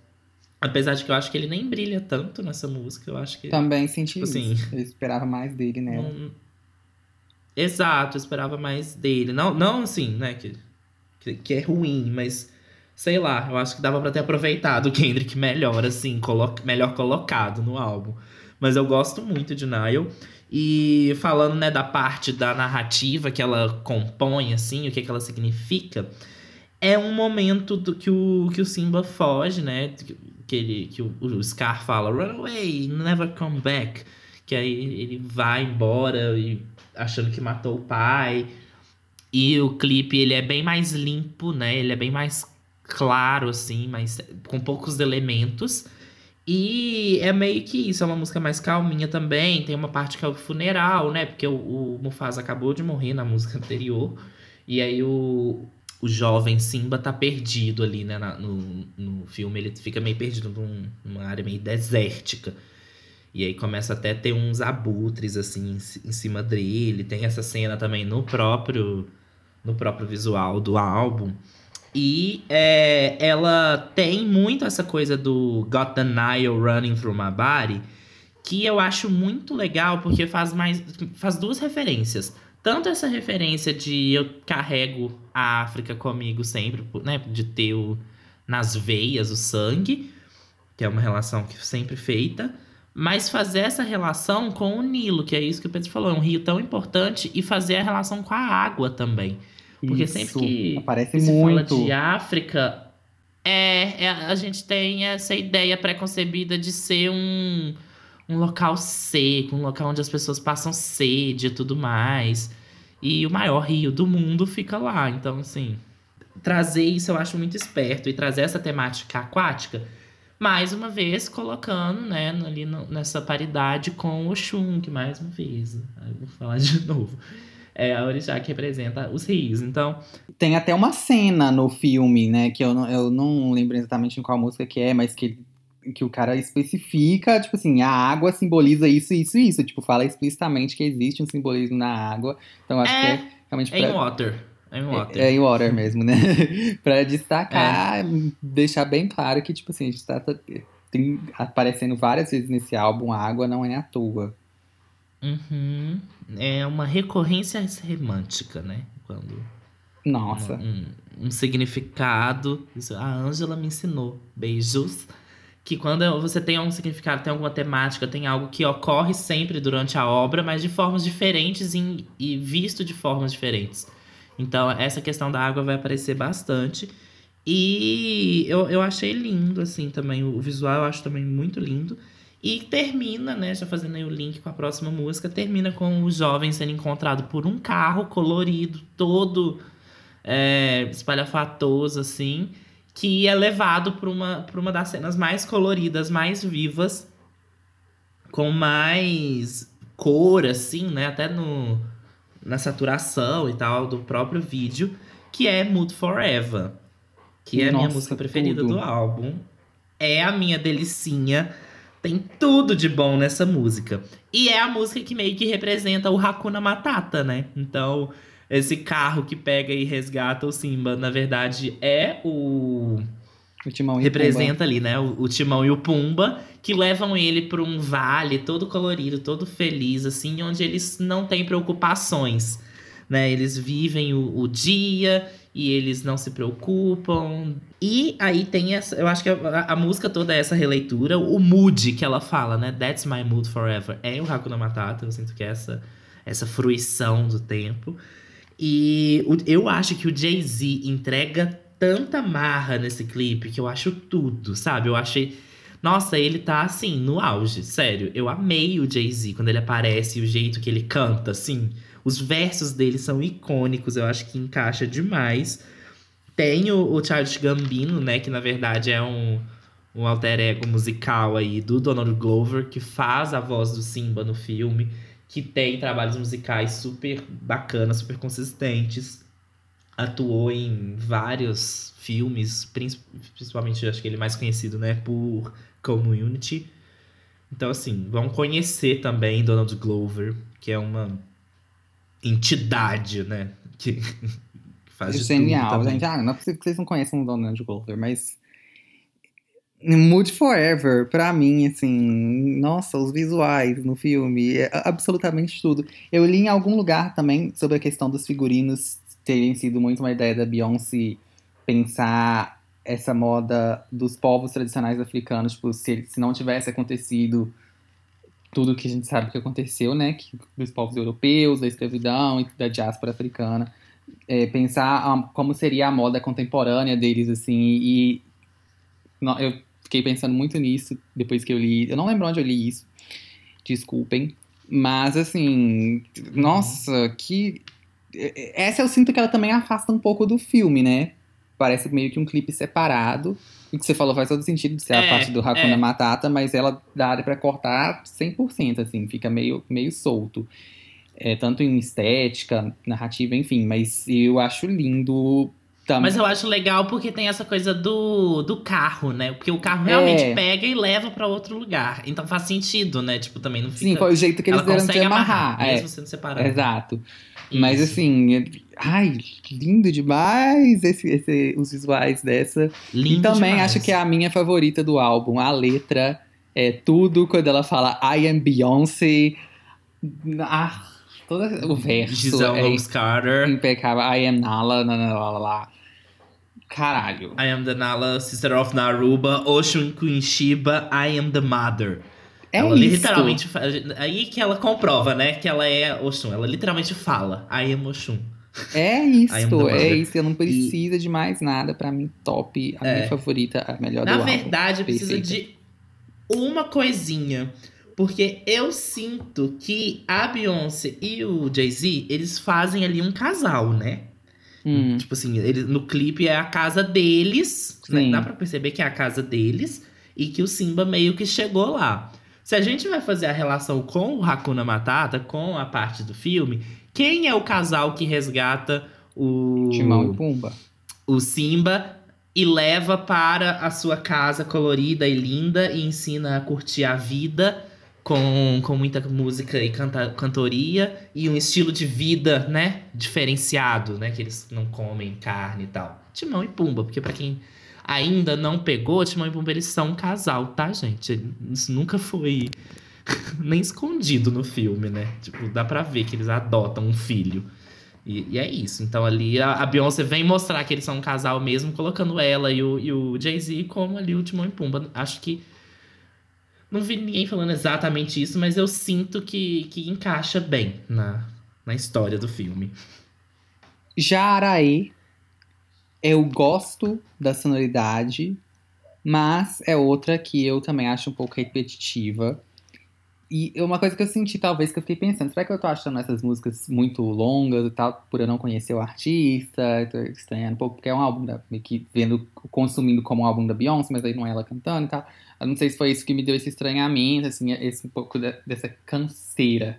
Apesar de que eu acho que ele nem brilha tanto nessa música, eu acho que. Também senti tipo assim, isso. Eu esperava mais dele, né? Não... Exato, eu esperava mais dele. Não, não assim, né, que, que, que, é ruim, mas sei lá, eu acho que dava para ter aproveitado o Kendrick melhor, assim, colo melhor colocado no álbum. Mas eu gosto muito de Nile. E falando, né, da parte da narrativa que ela compõe, assim, o que, que ela significa, é um momento do, que, o, que o Simba foge, né? Que, ele, que o, o Scar fala, run away, never come back. Que aí ele vai embora e achando que matou o pai. E o clipe, ele é bem mais limpo, né? Ele é bem mais claro, assim, mas com poucos elementos. E é meio que isso, é uma música mais calminha também. Tem uma parte que é o funeral, né? Porque o, o Mufasa acabou de morrer na música anterior. E aí o, o jovem Simba tá perdido ali, né? Na, no, no filme ele fica meio perdido num, numa área meio desértica. E aí começa até a ter uns abutres, assim, em, em cima dele. Tem essa cena também no próprio, no próprio visual do álbum. E é, ela tem muito essa coisa do Got the Nile Running Through My Body, que eu acho muito legal porque faz mais faz duas referências. Tanto essa referência de eu carrego a África comigo sempre, né, de ter o, nas veias o sangue, que é uma relação que sempre feita, mas fazer essa relação com o Nilo, que é isso que o Pedro falou, é um rio tão importante, e fazer a relação com a água também. Porque Isso, sempre que aparece muito. fala de África, é, é, a gente tem essa ideia preconcebida de ser um, um local seco, um local onde as pessoas passam sede e tudo mais. E o maior rio do mundo fica lá. Então, assim, trazer isso eu acho muito esperto. E trazer essa temática aquática, mais uma vez colocando, né, ali no, nessa paridade com o Xun, que mais uma vez, vou falar de novo é a orixá que representa os rios. Então. Tem até uma cena no filme, né? Que eu não, eu não lembro exatamente em qual música que é, mas que, que o cara especifica, tipo assim, a água simboliza isso, isso e isso. Tipo, fala explicitamente que existe um simbolismo na água. Então acho é, que é realmente. É pra... em water. É em water. É, é em water mesmo, né? pra destacar, é. deixar bem claro que, tipo assim, a gente tá, tá tem aparecendo várias vezes nesse álbum, a água não é à toa. Uhum. É uma recorrência romântica, né? Quando. Nossa. Um, um, significado. Isso, a Ângela me ensinou. Beijos. Que quando você tem um significado, tem alguma temática, tem algo que ocorre sempre durante a obra, mas de formas diferentes e, e visto de formas diferentes. Então, essa questão da água vai aparecer bastante. E eu, eu achei lindo, assim, também. O visual eu acho também muito lindo. E termina, né, já fazendo aí o link com a próxima música, termina com o jovem sendo encontrado por um carro colorido, todo é, espalhafatoso, assim, que é levado para uma, uma das cenas mais coloridas, mais vivas, com mais cor, assim, né, até no, na saturação e tal do próprio vídeo, que é Mood Forever, que é a minha música preferida tudo. do álbum. É a minha delicinha tem tudo de bom nessa música. E é a música que meio que representa o Hakuna Matata, né? Então, esse carro que pega e resgata o Simba, na verdade, é o. O Timão e Representa ali, né? O, o, Timão e o Pumba, que levam ele para um vale todo colorido, todo feliz, assim, onde eles não têm preocupações. Né? Eles vivem o, o dia e eles não se preocupam. E aí tem essa. Eu acho que a, a, música toda é essa releitura. O mood que ela fala, né? That's my mood forever. É o Hakuna Matata. Eu sinto que é essa, essa fruição do tempo. E eu acho que o Jay-Z entrega tanta marra nesse clipe que eu acho tudo, sabe? Eu achei. Nossa, ele tá assim, no auge, sério. Eu amei o Jay-Z quando ele aparece e o jeito que ele canta, assim. Os versos dele são icônicos, eu acho que encaixa demais. Tem o, o Charles Gambino, né? Que na verdade é um, um alter ego musical aí do Donald Glover, que faz a voz do Simba no filme, que tem trabalhos musicais super bacanas, super consistentes. Atuou em vários filmes, principalmente acho que ele é mais conhecido, né, por Community. Então, assim, vão conhecer também Donald Glover, que é uma entidade, né? Que faz de Genial, gente. Ah, não é possível que vocês não conheçam o Donald Glover, mas. Mood Forever, pra mim, assim, nossa, os visuais no filme, é absolutamente tudo. Eu li em algum lugar também sobre a questão dos figurinos terem sido muito uma ideia da Beyoncé pensar essa moda dos povos tradicionais africanos, tipo, se, se não tivesse acontecido tudo que a gente sabe que aconteceu, né? Que, dos povos europeus, da escravidão e da diáspora africana. É, pensar a, como seria a moda contemporânea deles, assim, e não, eu fiquei pensando muito nisso depois que eu li. Eu não lembro onde eu li isso, desculpem. Mas, assim, nossa, que. Essa eu sinto que ela também afasta um pouco do filme, né? Parece meio que um clipe separado. O que você falou faz todo sentido de ser É, a parte do Hakuna é. Matata, mas ela dá pra cortar 100%, assim, fica meio, meio solto. É, tanto em estética, narrativa, enfim, mas eu acho lindo também. Mas eu acho legal porque tem essa coisa do, do carro, né? Porque o carro realmente É. pega e leva pra outro lugar. Então faz sentido, né? Tipo, também não fica. Sim, foi o jeito que eles deram de amarrar. amarrar, é. mesmo sendo separado. Exato. Mas Isso. assim, é- ai, lindo demais esse, esse- os visuais dessa. Lindo e também demais. acho que é a minha favorita do álbum. A letra é tudo quando ela fala I am Beyoncé. Ah, todo o verso Giselle é Carter. impecável. I am Nala, nala, nala, nala. Caralho. I am the Nala, sister of Naruba, Oshun Queen Shiba, I am the mother. É ela isso. literalmente. Aí que ela comprova, né? Que ela é Oshun. Ela literalmente fala, I am Oshun. É isso, é isso. Eu não preciso de mais nada. Pra mim, top. A É. minha favorita, a melhor Na do álbum. verdade, precisa de uma coisinha. Porque eu sinto que a Beyoncé e o Jay-Z, eles fazem ali um casal, né? Hum. Tipo assim, eles, no clipe é a casa deles. né? Dá pra perceber que é a casa deles. E que o Simba meio que chegou lá. Se a gente vai fazer a relação com o Hakuna Matata, com a parte do filme, quem é o casal que resgata o Timão e Pumba. o Simba e leva para a sua casa colorida e linda e ensina a curtir a vida com, com muita música e canta, cantoria e um estilo de vida, né, diferenciado, né, que eles não comem carne e tal. Timão e Pumba, porque pra quem ainda não pegou, Timão e Pumba eles são um casal, tá, gente? Isso nunca foi nem escondido no filme, né? Tipo, dá pra ver que eles adotam um filho. E, e é isso. Então ali a, a Beyoncé vem mostrar que eles são um casal mesmo, colocando ela e o, e o Jay-Z como ali o Timão e Pumba. Acho que. Não vi ninguém falando exatamente isso, mas eu sinto que, que encaixa bem na, na história do filme. Já Araê, eu gosto da sonoridade, mas é outra que eu também acho um pouco repetitiva. E uma coisa que eu senti, talvez, que eu fiquei pensando, será que eu tô achando essas músicas muito longas e tal, por eu não conhecer o artista, tô estranhando um pouco, porque é um álbum da, que vendo, consumindo como um álbum da Beyoncé, mas aí não é ela cantando e tal. Eu não sei se foi isso que me deu esse estranhamento, assim, esse um pouco dessa canseira.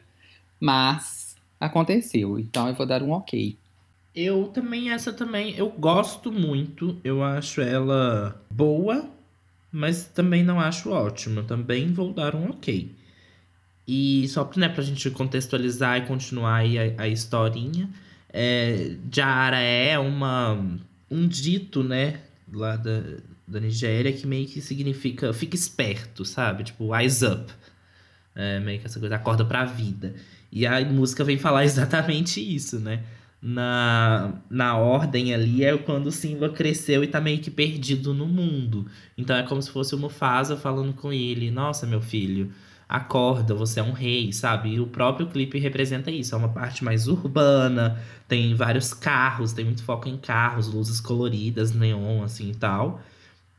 Mas aconteceu, então eu vou dar um ok. Eu também, essa também, eu gosto muito. Eu acho ela boa, mas também não acho ótima. Também vou dar um ok. E só né, pra gente contextualizar e continuar aí a, a historinha. É, Jara é uma, um dito, né, lá da, da Nigéria, que meio que significa fica esperto, sabe? Tipo, eyes up. É, meio que essa coisa, acorda pra vida. E a música vem falar exatamente isso, né? na, na ordem ali é quando o Simba cresceu e tá meio que perdido no mundo. Então é como se fosse o Mufasa falando com ele: Nossa, meu filho, acorda, você é um rei, sabe? E o próprio clipe representa isso. É uma parte mais urbana, tem vários carros, tem muito foco em carros, luzes coloridas, neon, assim e tal.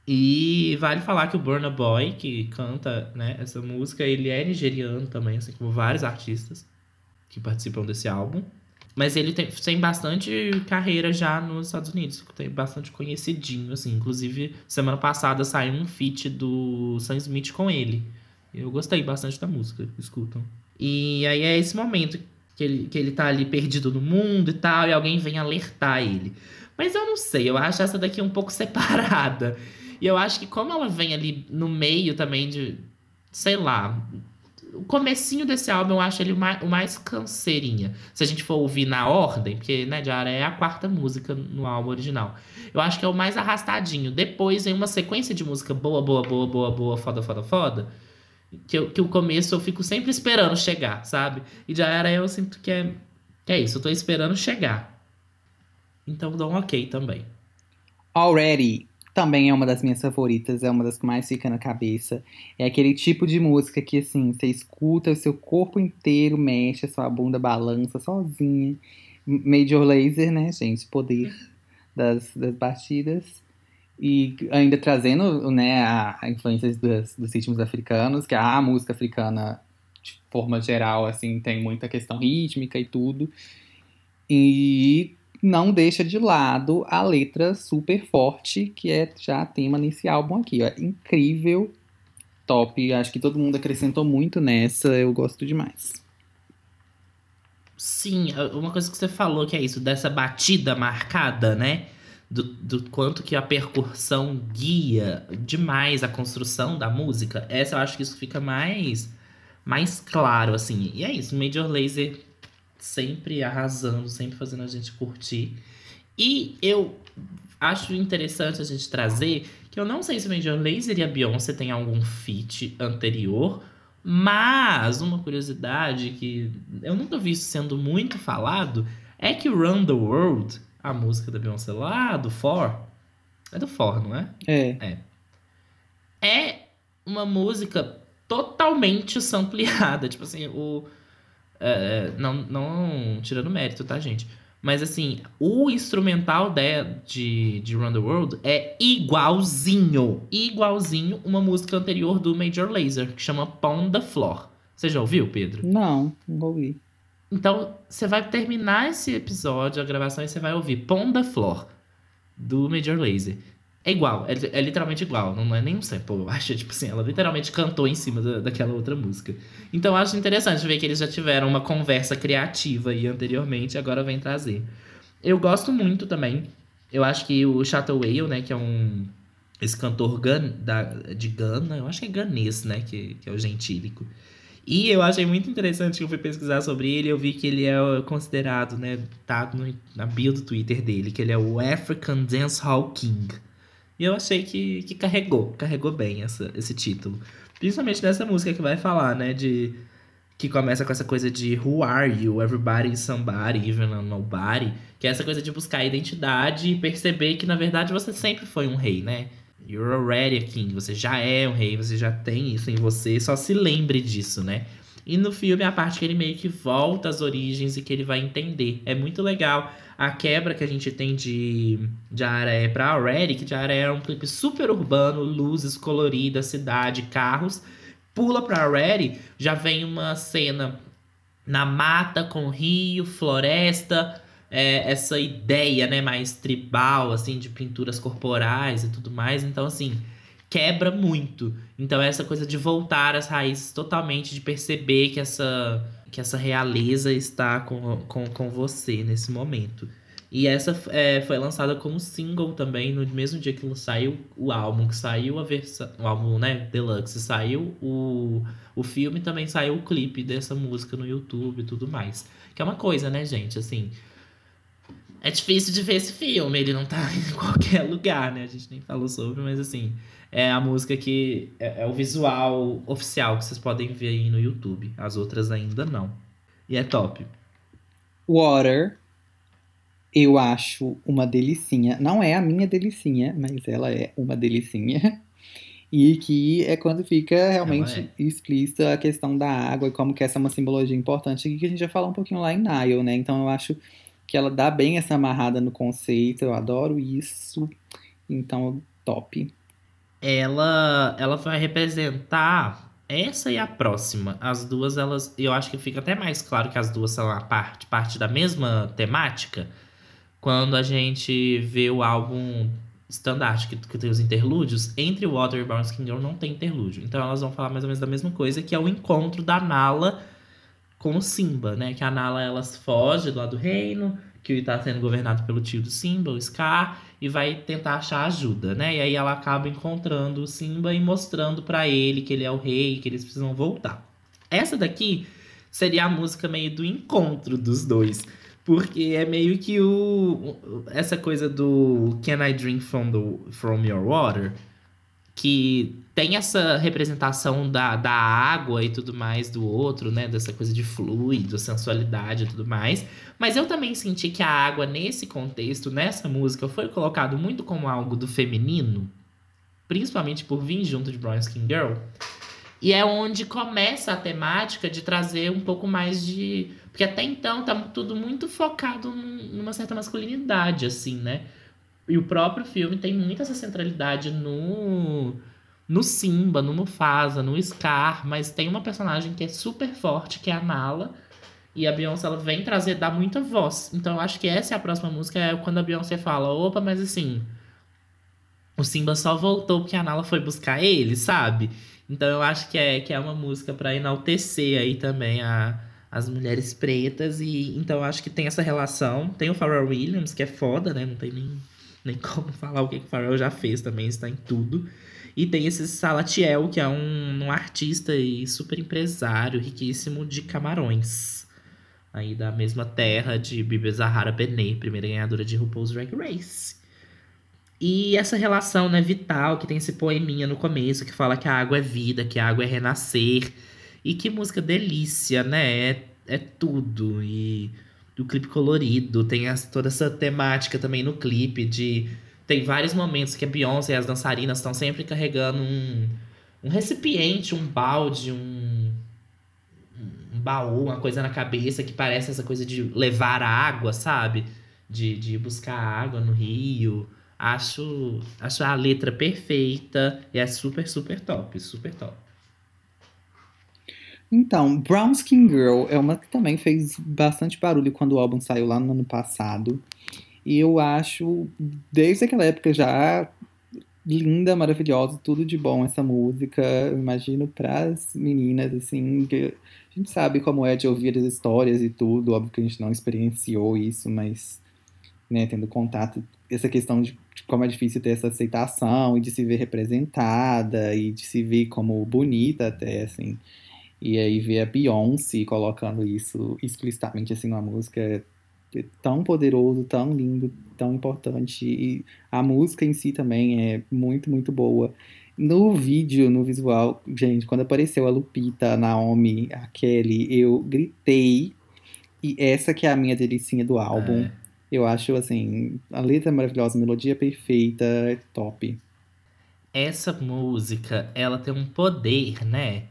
E vale falar que o Burna Boy, que canta né, essa música, ele é nigeriano também, assim como vários artistas que participam desse álbum. Mas ele tem, tem bastante carreira já nos Estados Unidos, tem bastante conhecidinho, assim. Inclusive, semana passada saiu um feat do Sam Smith com ele. Eu gostei bastante da música, escutam. E aí é esse momento que ele, que ele tá ali perdido no mundo e tal, e alguém vem alertar ele. Mas eu não sei, eu acho essa daqui um pouco separada. E eu acho que como ela vem ali no meio também de, sei lá, o comecinho desse álbum eu acho ele o mais, o mais canseirinha. Se a gente for ouvir na ordem, porque, né, Diara é a quarta música no álbum original. Eu acho que é o mais arrastadinho. Depois vem uma sequência de música boa, boa, boa, boa, boa, foda, foda, foda. Que, eu, que o começo eu fico sempre esperando chegar, sabe? E Diara eu sinto que é, que é isso, eu tô esperando chegar. Então dou um ok também. Already, também é uma das minhas favoritas, é uma das que mais fica na cabeça. É aquele tipo de música que, assim, você escuta, o seu corpo inteiro mexe, a sua bunda balança sozinha. Major Laser, né, gente? Poder das, das batidas. E ainda trazendo né, a, a influência dos, dos ritmos africanos, que a música africana, de forma geral, assim, tem muita questão rítmica e tudo. E não deixa de lado a letra super forte, que é já tema nesse álbum aqui. Ó. Incrível, top. Acho que todo mundo acrescentou muito nessa, eu gosto demais. Sim, uma coisa que você falou que é isso, dessa batida marcada, né? Do, do quanto que a percussão guia demais a construção da música. Essa eu acho que isso fica mais, mais claro, assim. E é isso, Major Lazer sempre arrasando, sempre fazendo a gente curtir. E eu acho interessante a gente trazer que eu não sei se o Major Lazer e a Beyoncé têm algum feat anterior, mas uma curiosidade que eu nunca vi isso sendo muito falado é que Run the World, a música da Beyoncé lá do For, é do For, não é? É. É, é uma música totalmente sampleada. Tipo assim, o. É, é, não, não tirando mérito, tá, gente? Mas assim, o instrumental de, de, de Run the World é igualzinho, igualzinho uma música anterior do Major Lazer, que chama Pound the Floor. Você já ouviu, Pedro? Não, não ouvi. Então, você vai terminar esse episódio, a gravação, e você vai ouvir Pound the Floor, do Major Lazer. É igual, é, é, literalmente igual, não é nem um sample, eu acho. Tipo assim, ela literalmente cantou em cima da, daquela outra música. Então eu acho interessante ver que eles já tiveram uma conversa criativa aí anteriormente, agora vem trazer. Eu gosto muito também. Eu acho que o Chateau Whale, né, que é um. Esse cantor gan, da, de Gana, eu acho que é ganês, né, que, que é o gentílico. E eu achei muito interessante que eu fui pesquisar sobre ele, eu vi que ele é considerado, né, tá no, na bio do Twitter dele, que ele é o African Dance Hall King. E eu achei que, que carregou, carregou bem essa, esse título. Principalmente nessa música que vai falar, né? De. Que começa com essa coisa de Who are you? Everybody is somebody, even a nobody. Que é essa coisa de buscar identidade e perceber que, na verdade, você sempre foi um rei, né? You're already a king. Você já é um rei, você já tem isso em você. Só se lembre disso, né? E no filme é a parte que ele meio que volta às origens e que ele vai entender. É muito legal a quebra que a gente tem de, de Areia pra Already, que de Areia é um clipe super urbano, luzes coloridas, cidade, carros. Pula pra Already, já vem uma cena na mata com rio, floresta, é, essa ideia, né, mais tribal, assim, de pinturas corporais e tudo mais. Então, assim, quebra muito. Então, essa coisa de voltar às raízes totalmente, de perceber que essa, que essa realeza está com, com, com você nesse momento. E essa é, foi lançada como single também, no mesmo dia que saiu o álbum, que saiu a versão. O álbum, né? Deluxe, saiu o, o filme também saiu o clipe dessa música no YouTube e tudo mais. Que é uma coisa, né, gente? Assim. É difícil de ver esse filme, ele não tá em qualquer lugar, né? A gente nem falou sobre, mas assim é a música que é, é, o visual oficial que vocês podem ver aí no YouTube. As outras ainda não. E é top. Water, eu acho uma delicinha. Não é a minha delicinha, mas ela é uma delicinha. E que é quando fica realmente é. explícita a questão da água e como que essa é uma simbologia importante que a gente já falou um pouquinho lá em Nile, né? Então eu acho que ela dá bem essa amarrada no conceito, eu adoro isso. Então, top ela, ela vai representar essa e a próxima. As duas, elas. Eu acho que fica até mais claro que as duas são a parte, parte da mesma temática. Quando a gente vê o álbum standard, que, que tem os interlúdios, entre Water e Bounce Kingdom não tem interlúdio. Então elas vão falar mais ou menos da mesma coisa, que é o encontro da Nala com o Simba, né? Que a Nala elas foge lá do reino, que está sendo governado pelo tio do Simba, o Scar, e vai tentar achar ajuda, né? E aí ela acaba encontrando o Simba e mostrando para ele que ele é o rei, que eles precisam voltar. Essa daqui seria a música meio do encontro dos dois. Porque é meio que o. Essa coisa do Can I Drink from, the, from Your Water? Que tem essa representação da, da água e tudo mais do outro, né? Dessa coisa de fluido, sensualidade e tudo mais. Mas eu também senti que a água, nesse contexto, nessa música, foi colocado muito como algo do feminino. Principalmente por vir junto de Brown Skin Girl. E é onde começa a temática de trazer um pouco mais de. Porque até então tá tudo muito focado numa certa masculinidade, assim, né? E o próprio filme tem muita essa centralidade no no Simba, no Mufasa, no Scar, mas tem uma personagem que é super forte, que é a Nala. E a Beyoncé ela vem trazer, dar muita voz. Então eu acho que essa é a próxima música, é quando a Beyoncé fala: opa, mas assim. O Simba só voltou porque a Nala foi buscar ele, sabe? Então eu acho que é, que é uma música para enaltecer aí também a, as mulheres pretas. E então eu acho que tem essa relação. Tem o Pharrell Williams, que é foda, né? Não tem nem nem como falar o que, que o Pharrell já fez também, está em tudo. E tem esse Salatiel, que é um, um artista e super empresário, riquíssimo de camarões. Aí da mesma terra de Bibi Zahara Benet, primeira ganhadora de RuPaul's Drag Race. E essa relação né, vital, que tem esse poeminha no começo, que fala que a água é vida, que a água é renascer. E que música delícia, né? É, é tudo. E do clipe colorido, tem essa, toda essa temática também no clipe de tem vários momentos que a Beyoncé e as dançarinas estão sempre carregando um, um recipiente, um balde, um, um baú, uma coisa na cabeça que parece essa coisa de levar água, sabe? De, de buscar água no rio. Acho, acho a letra perfeita e é super, super top, super top. Então, Brown Skin Girl é uma que também fez bastante barulho quando o álbum saiu lá no ano passado. E eu acho, desde aquela época já linda, maravilhosa, tudo de bom essa música. Eu imagino para as meninas, assim, que a gente sabe como é de ouvir as histórias e tudo. Óbvio que a gente não experienciou isso, mas, né, tendo contato, essa questão de como é difícil ter essa aceitação e de se ver representada e de se ver como bonita até, assim. E aí ver a Beyoncé colocando isso explicitamente assim numa música é tão poderoso, tão lindo, tão importante. E a música em si também é muito, muito boa. No vídeo, no visual, gente, quando apareceu a Lupita, a Naomi, a Kelly, eu gritei. E essa que é a minha delicinha do álbum. É. Eu acho, assim, a letra é maravilhosa, a melodia é perfeita, é top. Essa música, ela tem um poder, né?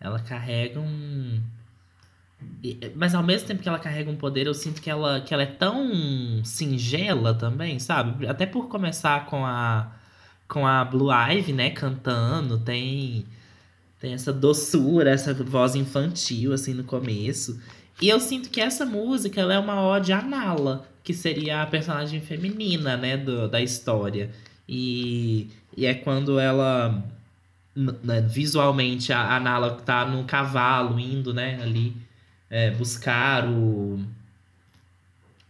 Ela carrega um. Mas ao mesmo tempo que ela carrega um poder, eu sinto que ela, que ela é tão singela também, sabe? Até por começar com a com a Blue Ivy, né, cantando, tem tem essa doçura, essa voz infantil assim no começo. E eu sinto que essa música ela é uma ode à Nala, que seria a personagem feminina, né, do, da história. E, e é quando ela né, visualmente a, a Nala tá no cavalo indo, né, ali é, buscar o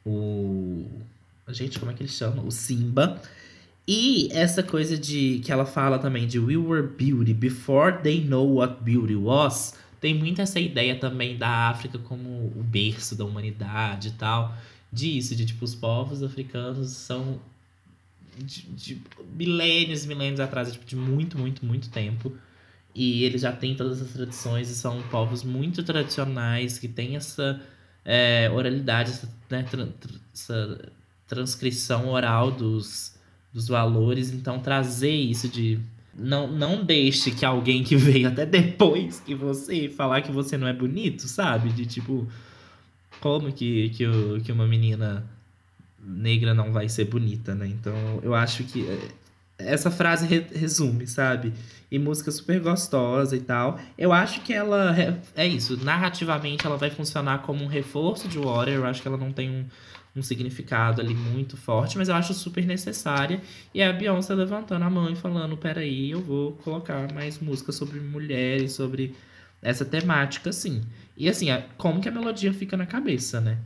o gente, como é que ele chama? O Simba. E essa coisa de que ela fala também de we were beauty before they know what beauty was, tem muito essa ideia também da África como o berço da humanidade e tal. Disso, de tipo, os povos africanos são de, de milênios, milênios atrás, tipo, de muito, muito, muito tempo. E eles já têm todas as tradições e são povos muito tradicionais que têm essa é, oralidade, essa, né, tra essa transcrição oral dos, dos valores. Então, trazer isso de. Não, não deixe que alguém que veio até depois que você falar que você não é bonito, sabe? De tipo, como que, que, que uma menina negra não vai ser bonita, né? Então eu acho que é, essa frase re resume, sabe? E música super gostosa e tal. Eu acho que ela é isso, narrativamente ela vai funcionar como um reforço de Water. Eu acho que ela não tem um, um significado ali muito forte, mas eu acho super necessária. E é a Beyoncé levantando a mão e falando: peraí, eu vou colocar mais música sobre mulheres, sobre essa temática, assim. E assim, como que a melodia fica na cabeça, né?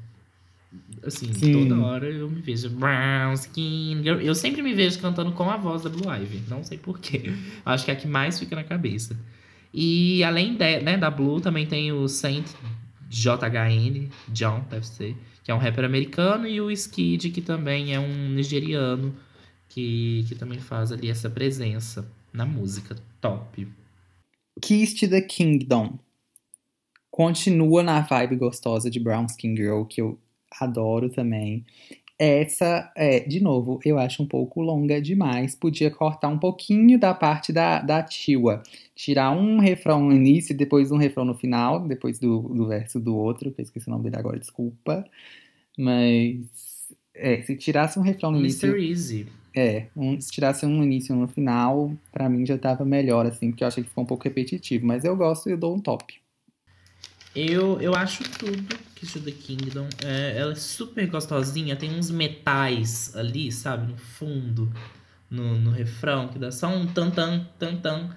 Assim, Sim. toda hora eu me vejo brown skin girl. Eu sempre me vejo cantando com a voz da Blue Ivy. Não sei porquê. Acho que é a que mais fica na cabeça. E além de, né, da Blue, também tem o Saint JHN, John, deve ser, que é um rapper americano, e o Skid, que também é um nigeriano, que, que também faz ali essa presença. na música. Top. Kiss to the Kingdom. Continua na vibe gostosa de Brown Skin Girl, que eu adoro também. Essa, é, de novo, eu acho um pouco longa demais. Podia cortar um pouquinho da parte da, da Tiwa. Tirar um refrão no início e depois um refrão no final, depois do, do verso do outro, que eu esqueci o nome dele agora, desculpa. Mas, é, se tirasse um refrão no Mr. início... Easy. É, um, se tirasse um início e um no final, pra mim já tava melhor, assim, porque eu achei que ficou um pouco repetitivo. Mas eu gosto e eu dou um top. Eu, eu acho tudo que to the Kingdom. É, ela é super gostosinha, tem uns metais ali, sabe, no fundo, no, no refrão, que dá só um tan-tan, tan-tan.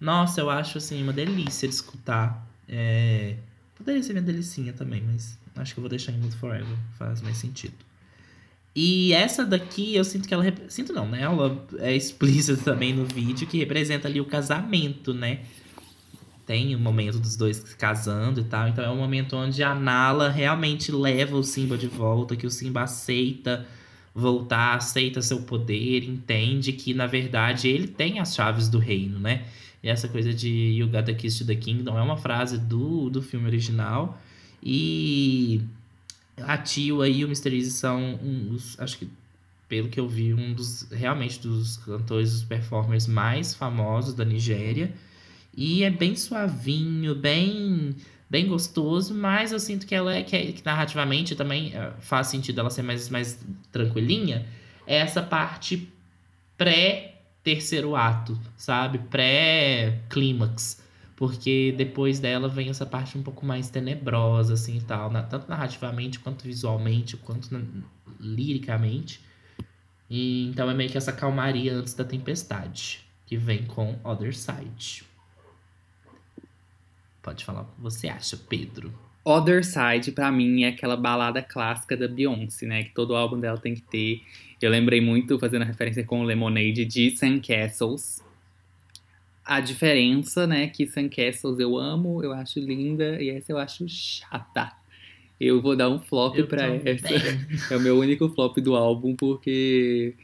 Nossa, eu acho, assim, uma delícia de escutar. É... Poderia ser minha delicinha também, mas acho que eu vou deixar em Mood Forever, faz mais sentido. E essa daqui, eu sinto que ela. Sinto não, né? Ela é explícita também no vídeo, que representa ali o casamento, né? Tem o momento dos dois se casando e tal. Então é um momento onde a Nala realmente leva o Simba de volta, que o Simba aceita voltar, aceita seu poder, entende que na verdade ele tem as chaves do reino, né? E essa coisa de You Got the Kiss to the Kingdom é uma frase do, do filme original. E a Tio e o Mr. Easy são um, acho que pelo que eu vi, um dos realmente dos cantores, dos performers mais famosos da Nigéria. E é bem suavinho, bem bem gostoso, mas eu sinto que ela é que, é, que narrativamente também é, faz sentido ela ser mais, mais tranquilinha. É essa parte pré terceiro ato, sabe? Pré clímax. Porque depois dela vem essa parte um pouco mais tenebrosa, assim e tal, na, tanto narrativamente quanto visualmente, quanto na, liricamente. E, então é meio que essa calmaria antes da tempestade, que vem com Other Side. Pode falar o que você acha, Pedro. Other Side, pra mim, é aquela balada clássica da Beyoncé, né? Que todo álbum dela tem que ter. Eu lembrei muito, fazendo referência com Lemonade, de Castles. A diferença, né, que Castles eu amo, eu acho linda, e essa eu acho chata. Eu vou dar um flop pra essa. É o meu único flop do álbum, porque,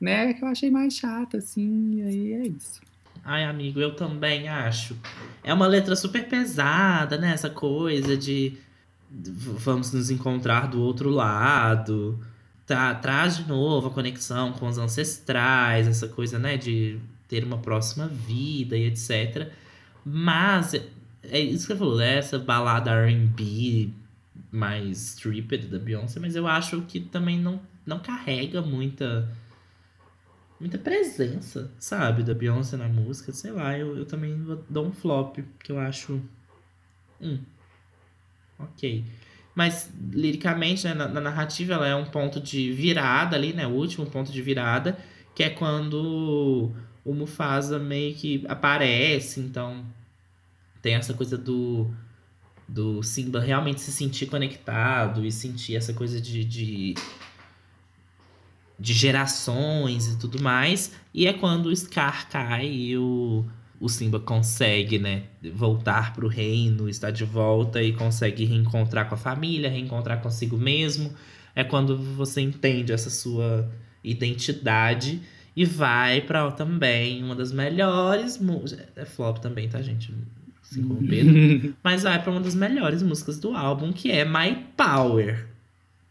né, que eu achei mais chata, assim, e aí é isso. Ai, amigo, eu também acho. É uma letra super pesada, né? Essa coisa de vamos nos encontrar do outro lado. Tá, traz de novo a conexão com os ancestrais, essa coisa, né? De ter uma próxima vida e etc. Mas é isso que você falou, né? Essa balada RB mais stripped da Beyoncé, mas eu acho que também não, não carrega muita muita presença, sabe, da Beyoncé na música. Sei lá, eu, eu também dou um flop, que eu acho. Hum. Ok. Mas, liricamente, né, na, na, narrativa, ela é um ponto de virada ali, né? O último ponto de virada, que é quando o Mufasa meio que aparece. Então, tem essa coisa do, do Simba realmente se sentir conectado e sentir essa coisa de, de de gerações e tudo mais. E é quando o Scar cai e o, o Simba consegue, né, voltar pro reino, estar de volta e consegue reencontrar com a família, reencontrar consigo mesmo. É quando você entende essa sua identidade e vai para também uma das melhores músicas. É flop também, tá, gente? Assim como Pedro. Mas vai para uma das melhores músicas do álbum, que é My Power.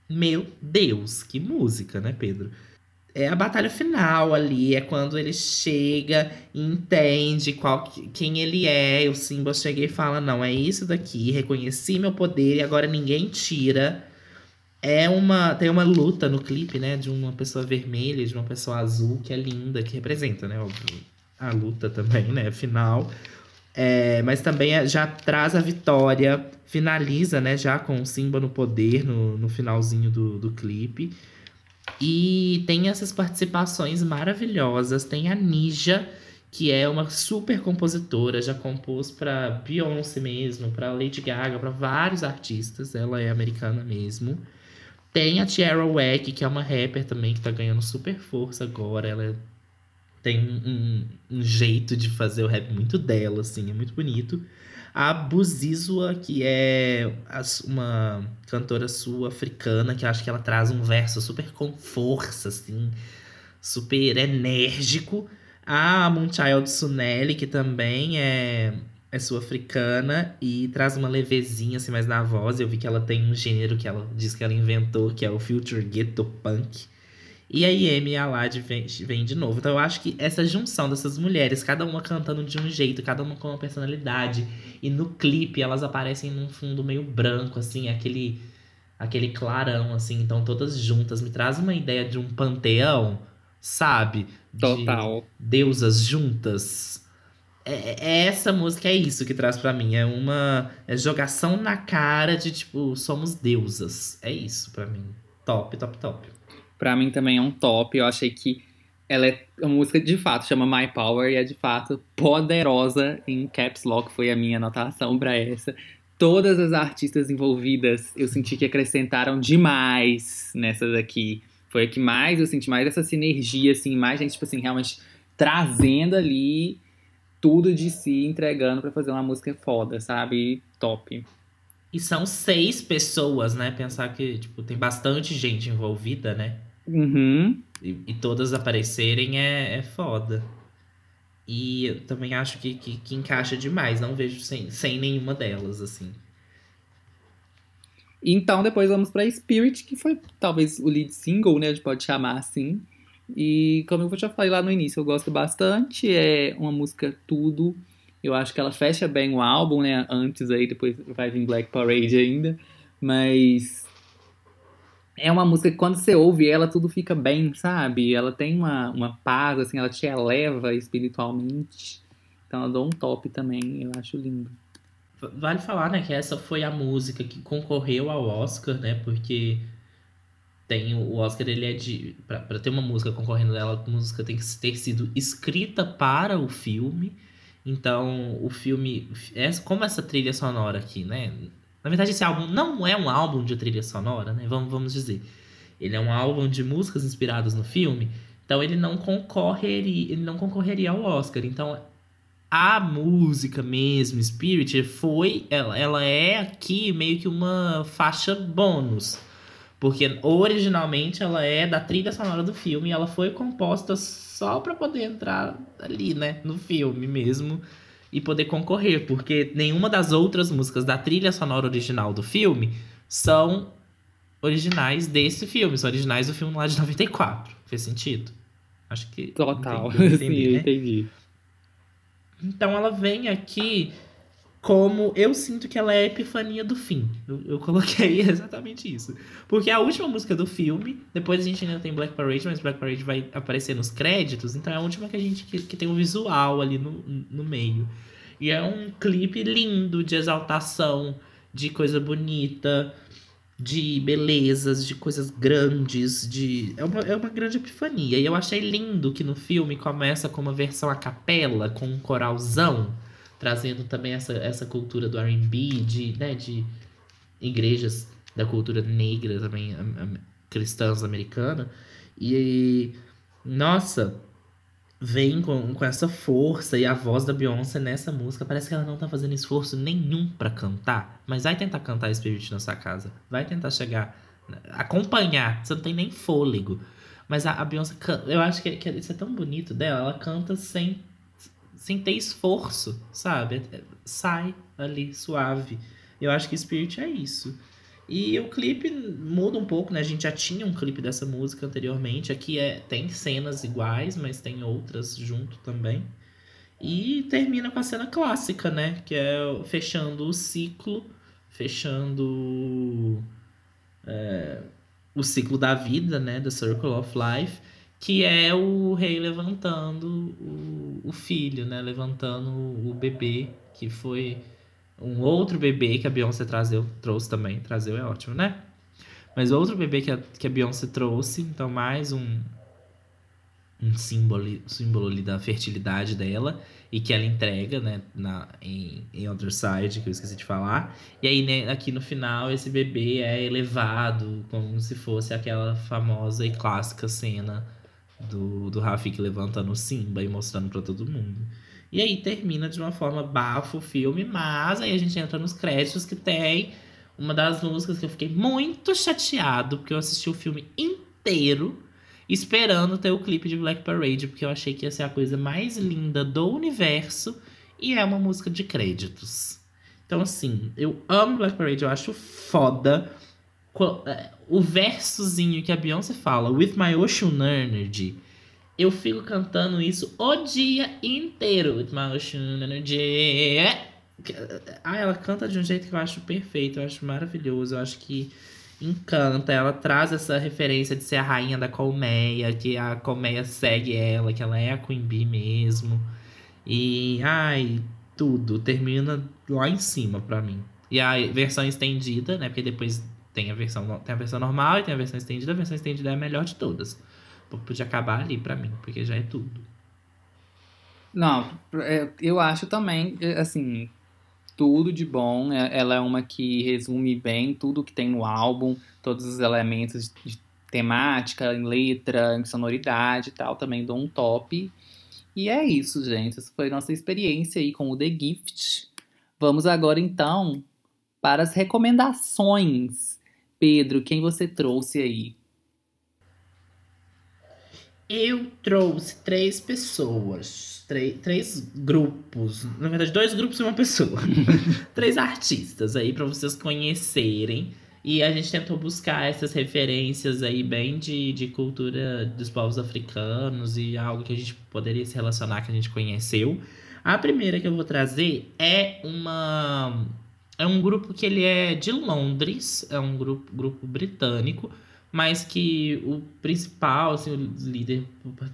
Meu Deus, que música, né, Pedro? É a batalha final ali, é quando ele chega e entende qual, quem ele é. O Simba chega e fala: Não, é isso daqui, reconheci meu poder e agora ninguém tira. É uma. Tem uma luta no clipe, né? De uma pessoa vermelha, de uma pessoa azul, que é linda, que representa, né? A luta também, né? Final. É, mas também é, já traz a vitória, finaliza, né, já com o Simba no poder no, no finalzinho do, do clipe. E tem essas participações maravilhosas. Tem a Nija, que é uma super compositora, já compôs para Beyoncé mesmo, para Lady Gaga, para vários artistas. Ela é americana mesmo. Tem a Tierra Wack, que é uma rapper também que tá ganhando super força agora. Ela é tem um, um, jeito de fazer o rap muito dela, assim, é muito bonito. A Buzizua, que é uma cantora sul-africana, que acho que ela traz um verso super com força, assim, super enérgico. A Moonchild Sunelli, que também é, é sul-africana e traz uma levezinha assim mais na voz. Eu vi que ela tem um gênero que ela diz que ela inventou, que é o Future Ghetto Punk. E a Yemi e a Lad vem, vem de novo. Então eu acho que essa junção dessas mulheres, cada uma cantando de um jeito, cada uma com uma personalidade. E no clipe elas aparecem num fundo meio branco, assim, aquele, aquele clarão, assim. Então todas juntas me traz uma ideia de um panteão, sabe? De Total. Deusas juntas. É, é essa música é isso que traz para mim. É uma é jogação na cara de tipo, somos deusas. É isso para mim. Top, top, top. Pra mim também é um top. Eu achei que ela é uma música de fato, chama My Power e é de fato poderosa em caps lock, foi a minha anotação pra essa. Todas as artistas envolvidas eu senti que acrescentaram demais nessa daqui. Foi a que mais eu senti mais essa sinergia, assim, mais gente, tipo assim, realmente trazendo ali tudo de si, entregando pra fazer uma música foda, sabe? Top. E são seis pessoas, né? Pensar que, tipo, tem bastante gente envolvida, né? Uhum. E, e todas aparecerem é, é foda. E eu também acho que, que, que encaixa demais. Não vejo sem, sem nenhuma delas, assim. Então depois vamos pra Spirit, que foi talvez o lead single, né? A gente pode chamar assim. E como eu já falei lá no início, eu gosto bastante. É uma música tudo. Eu acho que ela fecha bem o álbum, né? Antes aí, depois vai vir Black Parade ainda. Mas é uma música que quando você ouve ela, tudo fica bem, sabe? Ela tem uma, uma paz, assim, ela te eleva espiritualmente. Então ela dá um top também, eu acho lindo. Vale falar, né, que essa foi a música que concorreu ao Oscar, né? Porque tem o Oscar, ele é de. Pra, pra ter uma música concorrendo dela, a música tem que ter sido escrita para o filme. Então, o filme. É, como essa trilha sonora aqui, né? Na verdade, esse álbum não é um álbum de trilha sonora, né? Vamos, vamos dizer. Ele é um álbum de músicas inspiradas no filme. Então ele não concorreria, ele não concorreria ao Oscar. Então a música mesmo, Spirit, foi. Ela, ela é aqui meio que uma faixa bônus. Porque originalmente ela é da trilha sonora do filme e ela foi composta só para poder entrar ali, né, no filme mesmo e poder concorrer, porque nenhuma das outras músicas da trilha sonora original do filme são originais desse filme, são originais do filme lá de 94. Fez sentido? Acho que. Total. Entendi, entendi, Sim, eu né? entendi. Então ela vem aqui como eu sinto que ela é a epifania do fim. Eu, eu coloquei exatamente isso. Porque é a última música do filme, depois a gente ainda tem Black Parade, mas Black Parade vai aparecer nos créditos, então é a última que a gente que, que tem um visual ali no, no meio. E é um clipe lindo de exaltação, de coisa bonita, de belezas, de coisas grandes, de. É uma, é uma grande epifania. E eu achei lindo que no filme começa com uma versão a capela, com um coralzão trazendo também essa, essa cultura do R&B, de, né, de igrejas da cultura negra também, am- am- cristãs americana. E, nossa, vem com, com essa força e a voz da Beyoncé nessa música. Parece que ela não tá fazendo esforço nenhum pra cantar, mas vai tentar cantar Spirit na sua casa. Vai tentar chegar, acompanhar, você não tem nem fôlego. Mas a, a Beyoncé, eu acho que, que isso é tão bonito dela, ela canta sem sem ter esforço, sabe? É- Sai ali, suave. Eu acho que Spirit é isso. E o clipe muda um pouco, né? A gente já tinha um clipe dessa música anteriormente. Aqui é, tem cenas iguais, mas tem outras junto também. E termina com a cena clássica, né? Que é fechando o ciclo, fechando é, o ciclo da vida, né? The Circle of Life que é o rei levantando o, o filho, né? Levantando o bebê, que foi um outro bebê que a Beyoncé trazeu, trouxe também. Trazeu é ótimo, né? Mas outro bebê que a, que a Beyoncé trouxe, então mais um, um símbolo, símbolo ali da fertilidade dela e que ela entrega, né, na, em, em Other Side, que eu esqueci de falar. E aí, né, aqui no final, esse bebê é elevado, como se fosse aquela famosa e clássica cena do, do Rafik levantando o Simba e mostrando pra todo mundo. E aí termina de uma forma bafo o filme, mas aí a gente entra nos créditos que tem uma das músicas que eu fiquei muito chateado, porque eu assisti o filme inteiro esperando ter o clipe de Black Parade, porque eu achei que ia ser a coisa mais linda do universo e é uma música de créditos. Então, assim, eu amo Black Parade, eu acho foda. É, o versozinho que a Beyoncé fala, With My Ocean Energy, eu fico cantando isso o dia inteiro. With My Ocean Energy. Ah, ela canta de um jeito que eu acho perfeito, eu acho maravilhoso, eu acho que encanta. Ela traz essa referência de ser a rainha da colmeia, que a colmeia segue ela, que ela é a Queen Bee mesmo. E, ai, tudo termina lá em cima pra mim. E a versão estendida, né? Porque depois tem a versão, tem a versão normal e tem a versão estendida. A versão estendida é a melhor de todas. Podia acabar ali pra mim, porque já é tudo. Não, é, eu acho também, é, assim, tudo de bom. É, ela é uma que resume bem tudo que tem no álbum, todos os elementos de temática, em letra, em sonoridade e tal. Também dou um top. E é isso, gente. Essa foi nossa experiência aí com o The Gift. Vamos agora então para as recomendações. Pedro, quem você trouxe aí? Eu trouxe três pessoas, três, três grupos, na verdade, dois grupos e uma pessoa. três artistas aí para vocês conhecerem. E a gente tentou buscar essas referências aí bem de, de cultura dos povos africanos e algo que a gente poderia se relacionar que a gente conheceu. A primeira que eu vou trazer é uma é um grupo que ele é de Londres, é um grupo, grupo britânico, mas que o principal, assim, o líder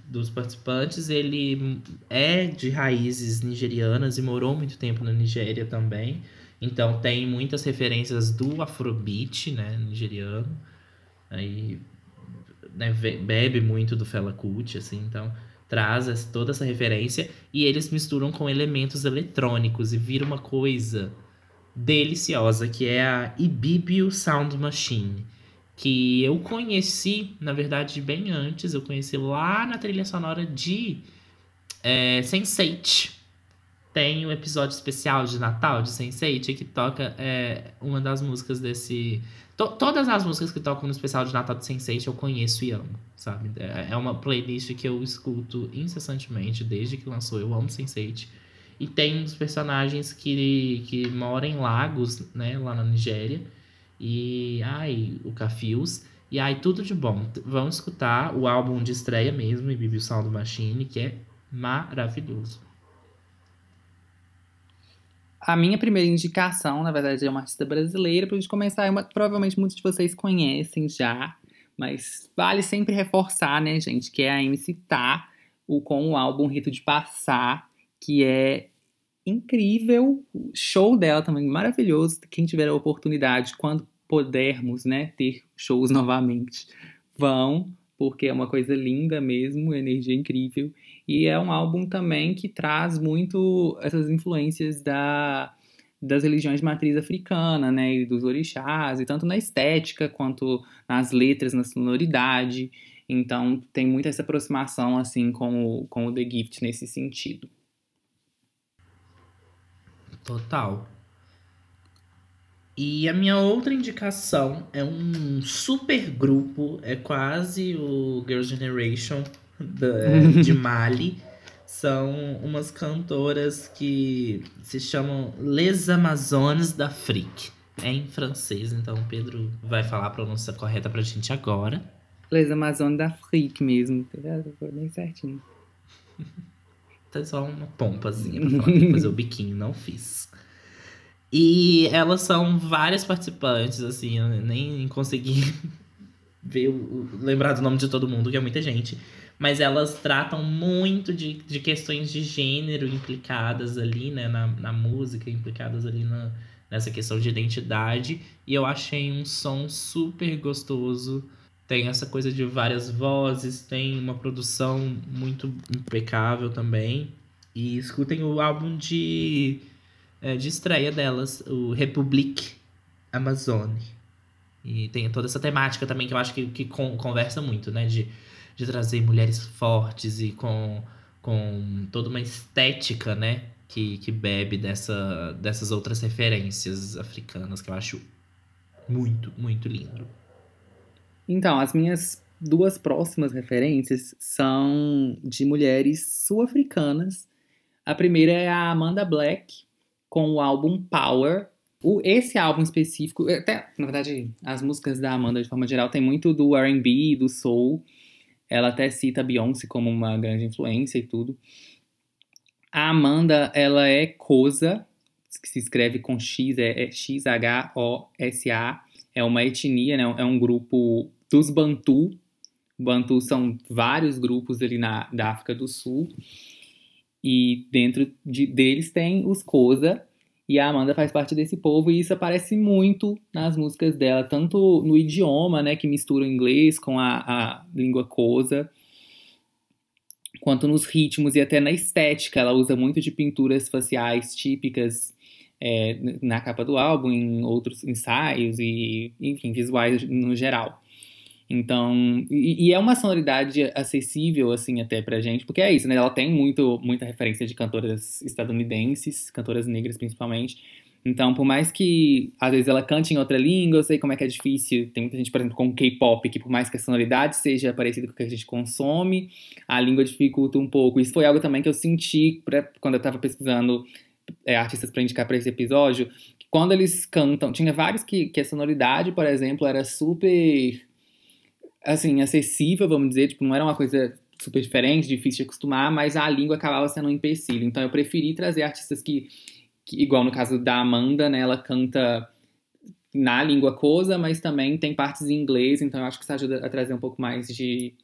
dos participantes, ele é de raízes nigerianas e morou muito tempo na Nigéria também. Então tem muitas referências do Afrobeat, né, nigeriano. Aí né, bebe muito do Fela Kuti, assim, então traz toda essa referência e eles misturam com elementos eletrônicos e vira uma coisa deliciosa, que é a Ibibio Sound Machine, que eu conheci, na verdade, bem antes, eu conheci lá na trilha sonora de é, Sense8, tem um episódio especial de Natal de Sense8 que toca é, uma das músicas desse. To todas as músicas que tocam no especial de Natal de Sense8 eu conheço e amo, sabe? É, é uma playlist que eu escuto incessantemente desde que lançou. Eu amo Sense8. E tem uns personagens que, que moram em lagos, né, lá na Nigéria. E. Ai, o Cafios. E ai, tudo de bom. Vamos escutar o álbum de estreia mesmo, e Bibi Sound Machine, que é maravilhoso. A minha primeira indicação, na verdade, é uma artista brasileira. Pra gente começar, é uma, provavelmente muitos de vocês conhecem já, mas vale sempre reforçar, né, gente, que é a MC Tá, o, com o álbum Rito de Passar, que é incrível. Show dela também maravilhoso. Quem tiver a oportunidade, quando pudermos, né, ter shows novamente, vão, porque é uma coisa linda mesmo, energia incrível. E é um álbum também que traz muito essas influências da, das religiões de matriz africana, né, e dos orixás, e tanto na estética quanto nas letras, na sonoridade. Então tem muita essa aproximação assim com o, com o The Gift nesse sentido. Total. E a minha outra indicação é um super grupo, é quase o Girls' Generation, de Mali. São umas cantoras que se chamam Les Amazones d'Afrique. É em francês, então o Pedro vai falar a pronúncia correta pra gente agora. Les Amazones d'Afrique mesmo, tá bem certinho. tá só uma pompazinha pra falar, fazer o biquinho, não fiz. E elas são várias participantes, assim, eu nem consegui ver lembrar do nome de todo mundo, que é muita gente mas elas tratam muito de, de questões de gênero implicadas ali, né, na, na música, implicadas ali na, nessa questão de identidade. E eu achei um som super gostoso. Tem essa coisa de várias vozes, tem uma produção muito impecável também. E escutem o álbum de, é, de estreia delas, o Republic Amazone. E tem toda essa temática também que eu acho que, que conversa muito, né? De de trazer mulheres fortes e com, com toda uma estética, né? Que, que bebe dessa, dessas outras referências africanas que eu acho muito, muito lindo. Então, as minhas duas próximas referências são de mulheres sul-africanas. A primeira é a Amanda Black, com o álbum Power. O, esse álbum específico, até, na verdade, as músicas da Amanda, de forma geral, tem muito do R&B, do soul. Ela até cita Beyoncé como uma grande influência e tudo. A Amanda, ela é Kosa, que se escreve com X, é, é X-H-O-S-A. É uma etnia, né? É um grupo dos Bantu. Bantu são vários grupos ali na, da África do Sul. E dentro de, deles tem os Kosa. E a Amanda faz parte desse povo e isso aparece muito nas músicas dela, tanto no idioma, né, que mistura o inglês com a, a língua Kosa, quanto nos ritmos e até na estética. Ela usa muito de pinturas faciais típicas é, na capa do álbum, em outros ensaios e, enfim, visuais no geral. Então, e, e, é uma sonoridade acessível, assim, até pra gente, porque é isso, né? Ela tem muito, muita referência de cantoras estadunidenses, cantoras negras principalmente. Então, por mais que às vezes ela cante em outra língua, eu sei como é que é difícil. Tem muita gente, por exemplo, com K-pop, que por mais que a sonoridade seja parecida com o que a gente consome, a língua dificulta um pouco. Isso foi algo também que eu senti pra, quando eu tava pesquisando é, artistas para indicar para esse episódio. Que quando eles cantam, tinha vários que, que a sonoridade, por exemplo, era super assim, acessível, vamos dizer, tipo, não era uma coisa super diferente, difícil de acostumar, mas a língua acabava sendo um empecilho. Então eu preferi trazer artistas que, que igual no caso da Amanda, né, ela canta na língua coisa, mas também tem partes em inglês, então eu acho que isso ajuda a trazer um pouco mais de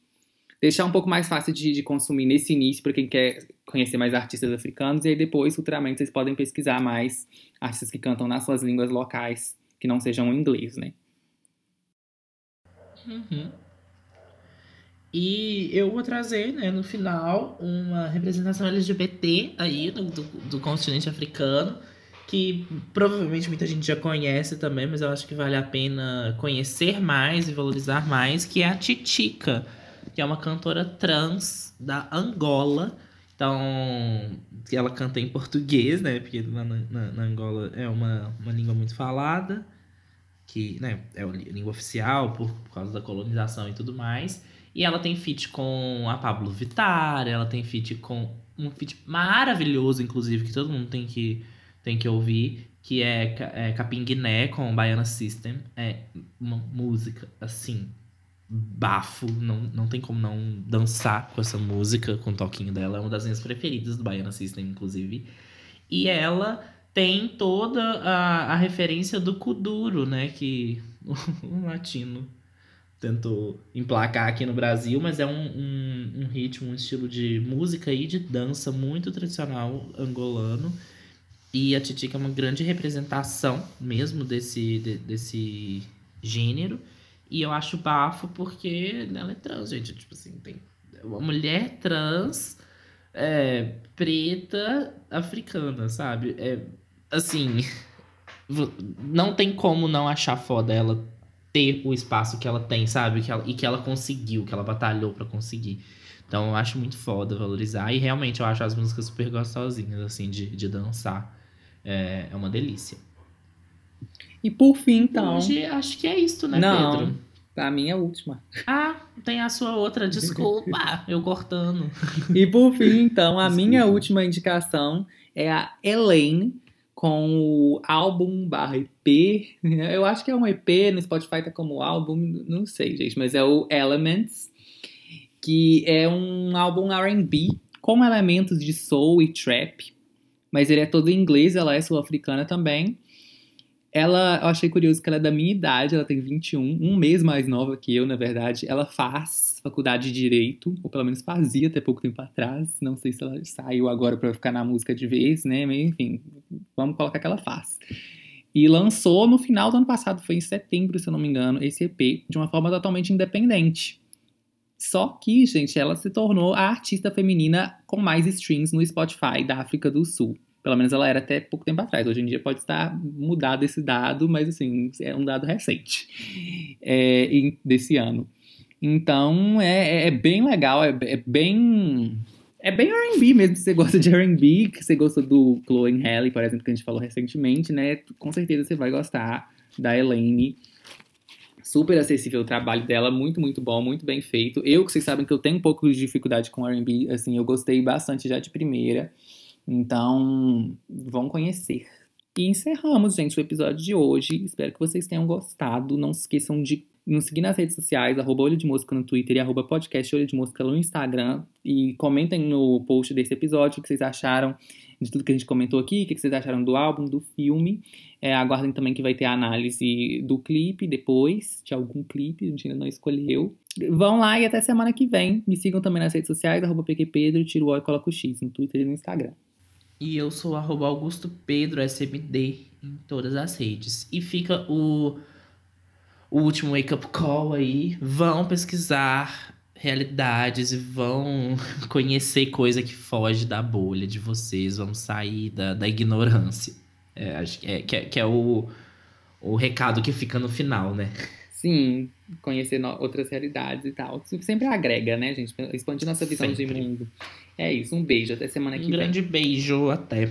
deixar um pouco mais fácil de, de consumir nesse início para quem quer conhecer mais artistas africanos e aí depois futuramente vocês podem pesquisar mais artistas que cantam nas suas línguas locais que não sejam o inglês, né? Uhum. E eu vou trazer, né, no final, uma representação LGBT aí do, do, do, continente africano, que provavelmente muita gente já conhece também, mas eu acho que vale a pena conhecer mais e valorizar mais, que é a Titica, que é uma cantora trans da Angola. Então, ela canta em português, né, porque na, na, na Angola é uma, uma língua muito falada, que né, é a língua oficial por, por causa da colonização e tudo mais. E ela tem feat com a Pablo Vittar, ela tem feat com um feat maravilhoso, inclusive, que todo mundo tem que, tem que ouvir, que é, é Capinguiné com Baiana System. É uma música, assim, bafo, não, não tem como não dançar com essa música, com o toquinho dela. É uma das minhas preferidas do Baiana System, inclusive. E ela tem toda a, a referência do Kuduro, né? Que o latino tentou emplacar aqui no Brasil, mas é um, um, um, ritmo, um estilo de música e de dança muito tradicional angolano. E a Titica é uma grande representação mesmo desse, de, desse gênero. E eu acho bafo porque ela é trans, gente. Tipo assim, tem uma mulher trans, é, preta, africana, sabe? É, assim, não tem como não achar foda ela ter o espaço que ela tem, sabe? Que ela, e que ela conseguiu, que ela batalhou para conseguir. Então eu acho muito foda valorizar. E realmente eu acho as músicas super gostosinhas, assim, de, de dançar. É, é uma delícia. E por fim, então. Hoje acho que é isso, né, Não, Pedro? A minha última. Ah, tem a sua outra, desculpa, eu cortando. E por fim, então, a desculpa. minha última indicação é a Elaine, com o álbum barra EP. Eu acho que é um EP, no Spotify tá como álbum, não sei, gente, mas é o Elements, que é um álbum R&B com elementos de soul e trap, mas ele é todo em inglês, ela é sul-africana também. Ela, eu achei curioso que ela é da minha idade, ela tem 21, um mês mais nova que eu, na verdade. Ela faz faculdade de Direito, ou pelo menos fazia até pouco tempo atrás. Não sei se ela saiu agora para ficar na música de vez, né? Mas, enfim, vamos colocar que ela faz. E lançou no final do ano passado, foi em setembro, se eu não me engano, esse EP, de uma forma totalmente independente. Só que, gente, ela se tornou a artista feminina com mais streams no Spotify da África do Sul. Pelo menos ela era até pouco tempo atrás. Hoje em dia pode estar mudado esse dado, mas assim, é um dado recente é, desse ano. Então é, é bem legal, é, é bem. É bem RB mesmo, se você gosta de RB, que você gosta do Chloe Halle, por exemplo, que a gente falou recentemente, né? Com certeza você vai gostar da Elaine. Super acessível o trabalho dela, muito, muito bom, muito bem feito. Eu, que vocês sabem que eu tenho um pouco de dificuldade com R&B, assim, eu gostei bastante já de primeira. Então, vão conhecer. E encerramos, gente, o episódio de hoje. Espero que vocês tenham gostado. Não se esqueçam de nos seguir nas redes sociais, arroba Olho de Mosca no Twitter e arroba podcast Olho de Mosca no Instagram. E comentem no post desse episódio o que vocês acharam de tudo que a gente comentou aqui, o que vocês acharam do álbum, do filme. É, aguardem também que vai ter a análise do clipe depois, de algum clipe, a gente ainda não escolheu. Vão lá e até semana que vem. Me sigam também nas redes sociais, arroba PQPedro, tiro o e coloco o X, no Twitter e no Instagram. E eu sou arroba Augusto Pedro SMD em todas as redes. E fica o, o último wake up call aí. Vão pesquisar realidades e vão conhecer coisa que foge da bolha de vocês, vão sair da, da ignorância. É, acho que é, que é, que é o, o recado que fica no final, né? Sim, conhecer outras realidades e tal. Sempre agrega, né, gente? Expandir nossa visão Sempre. de mundo. É isso, um beijo, até semana que um vem. Um grande beijo, até.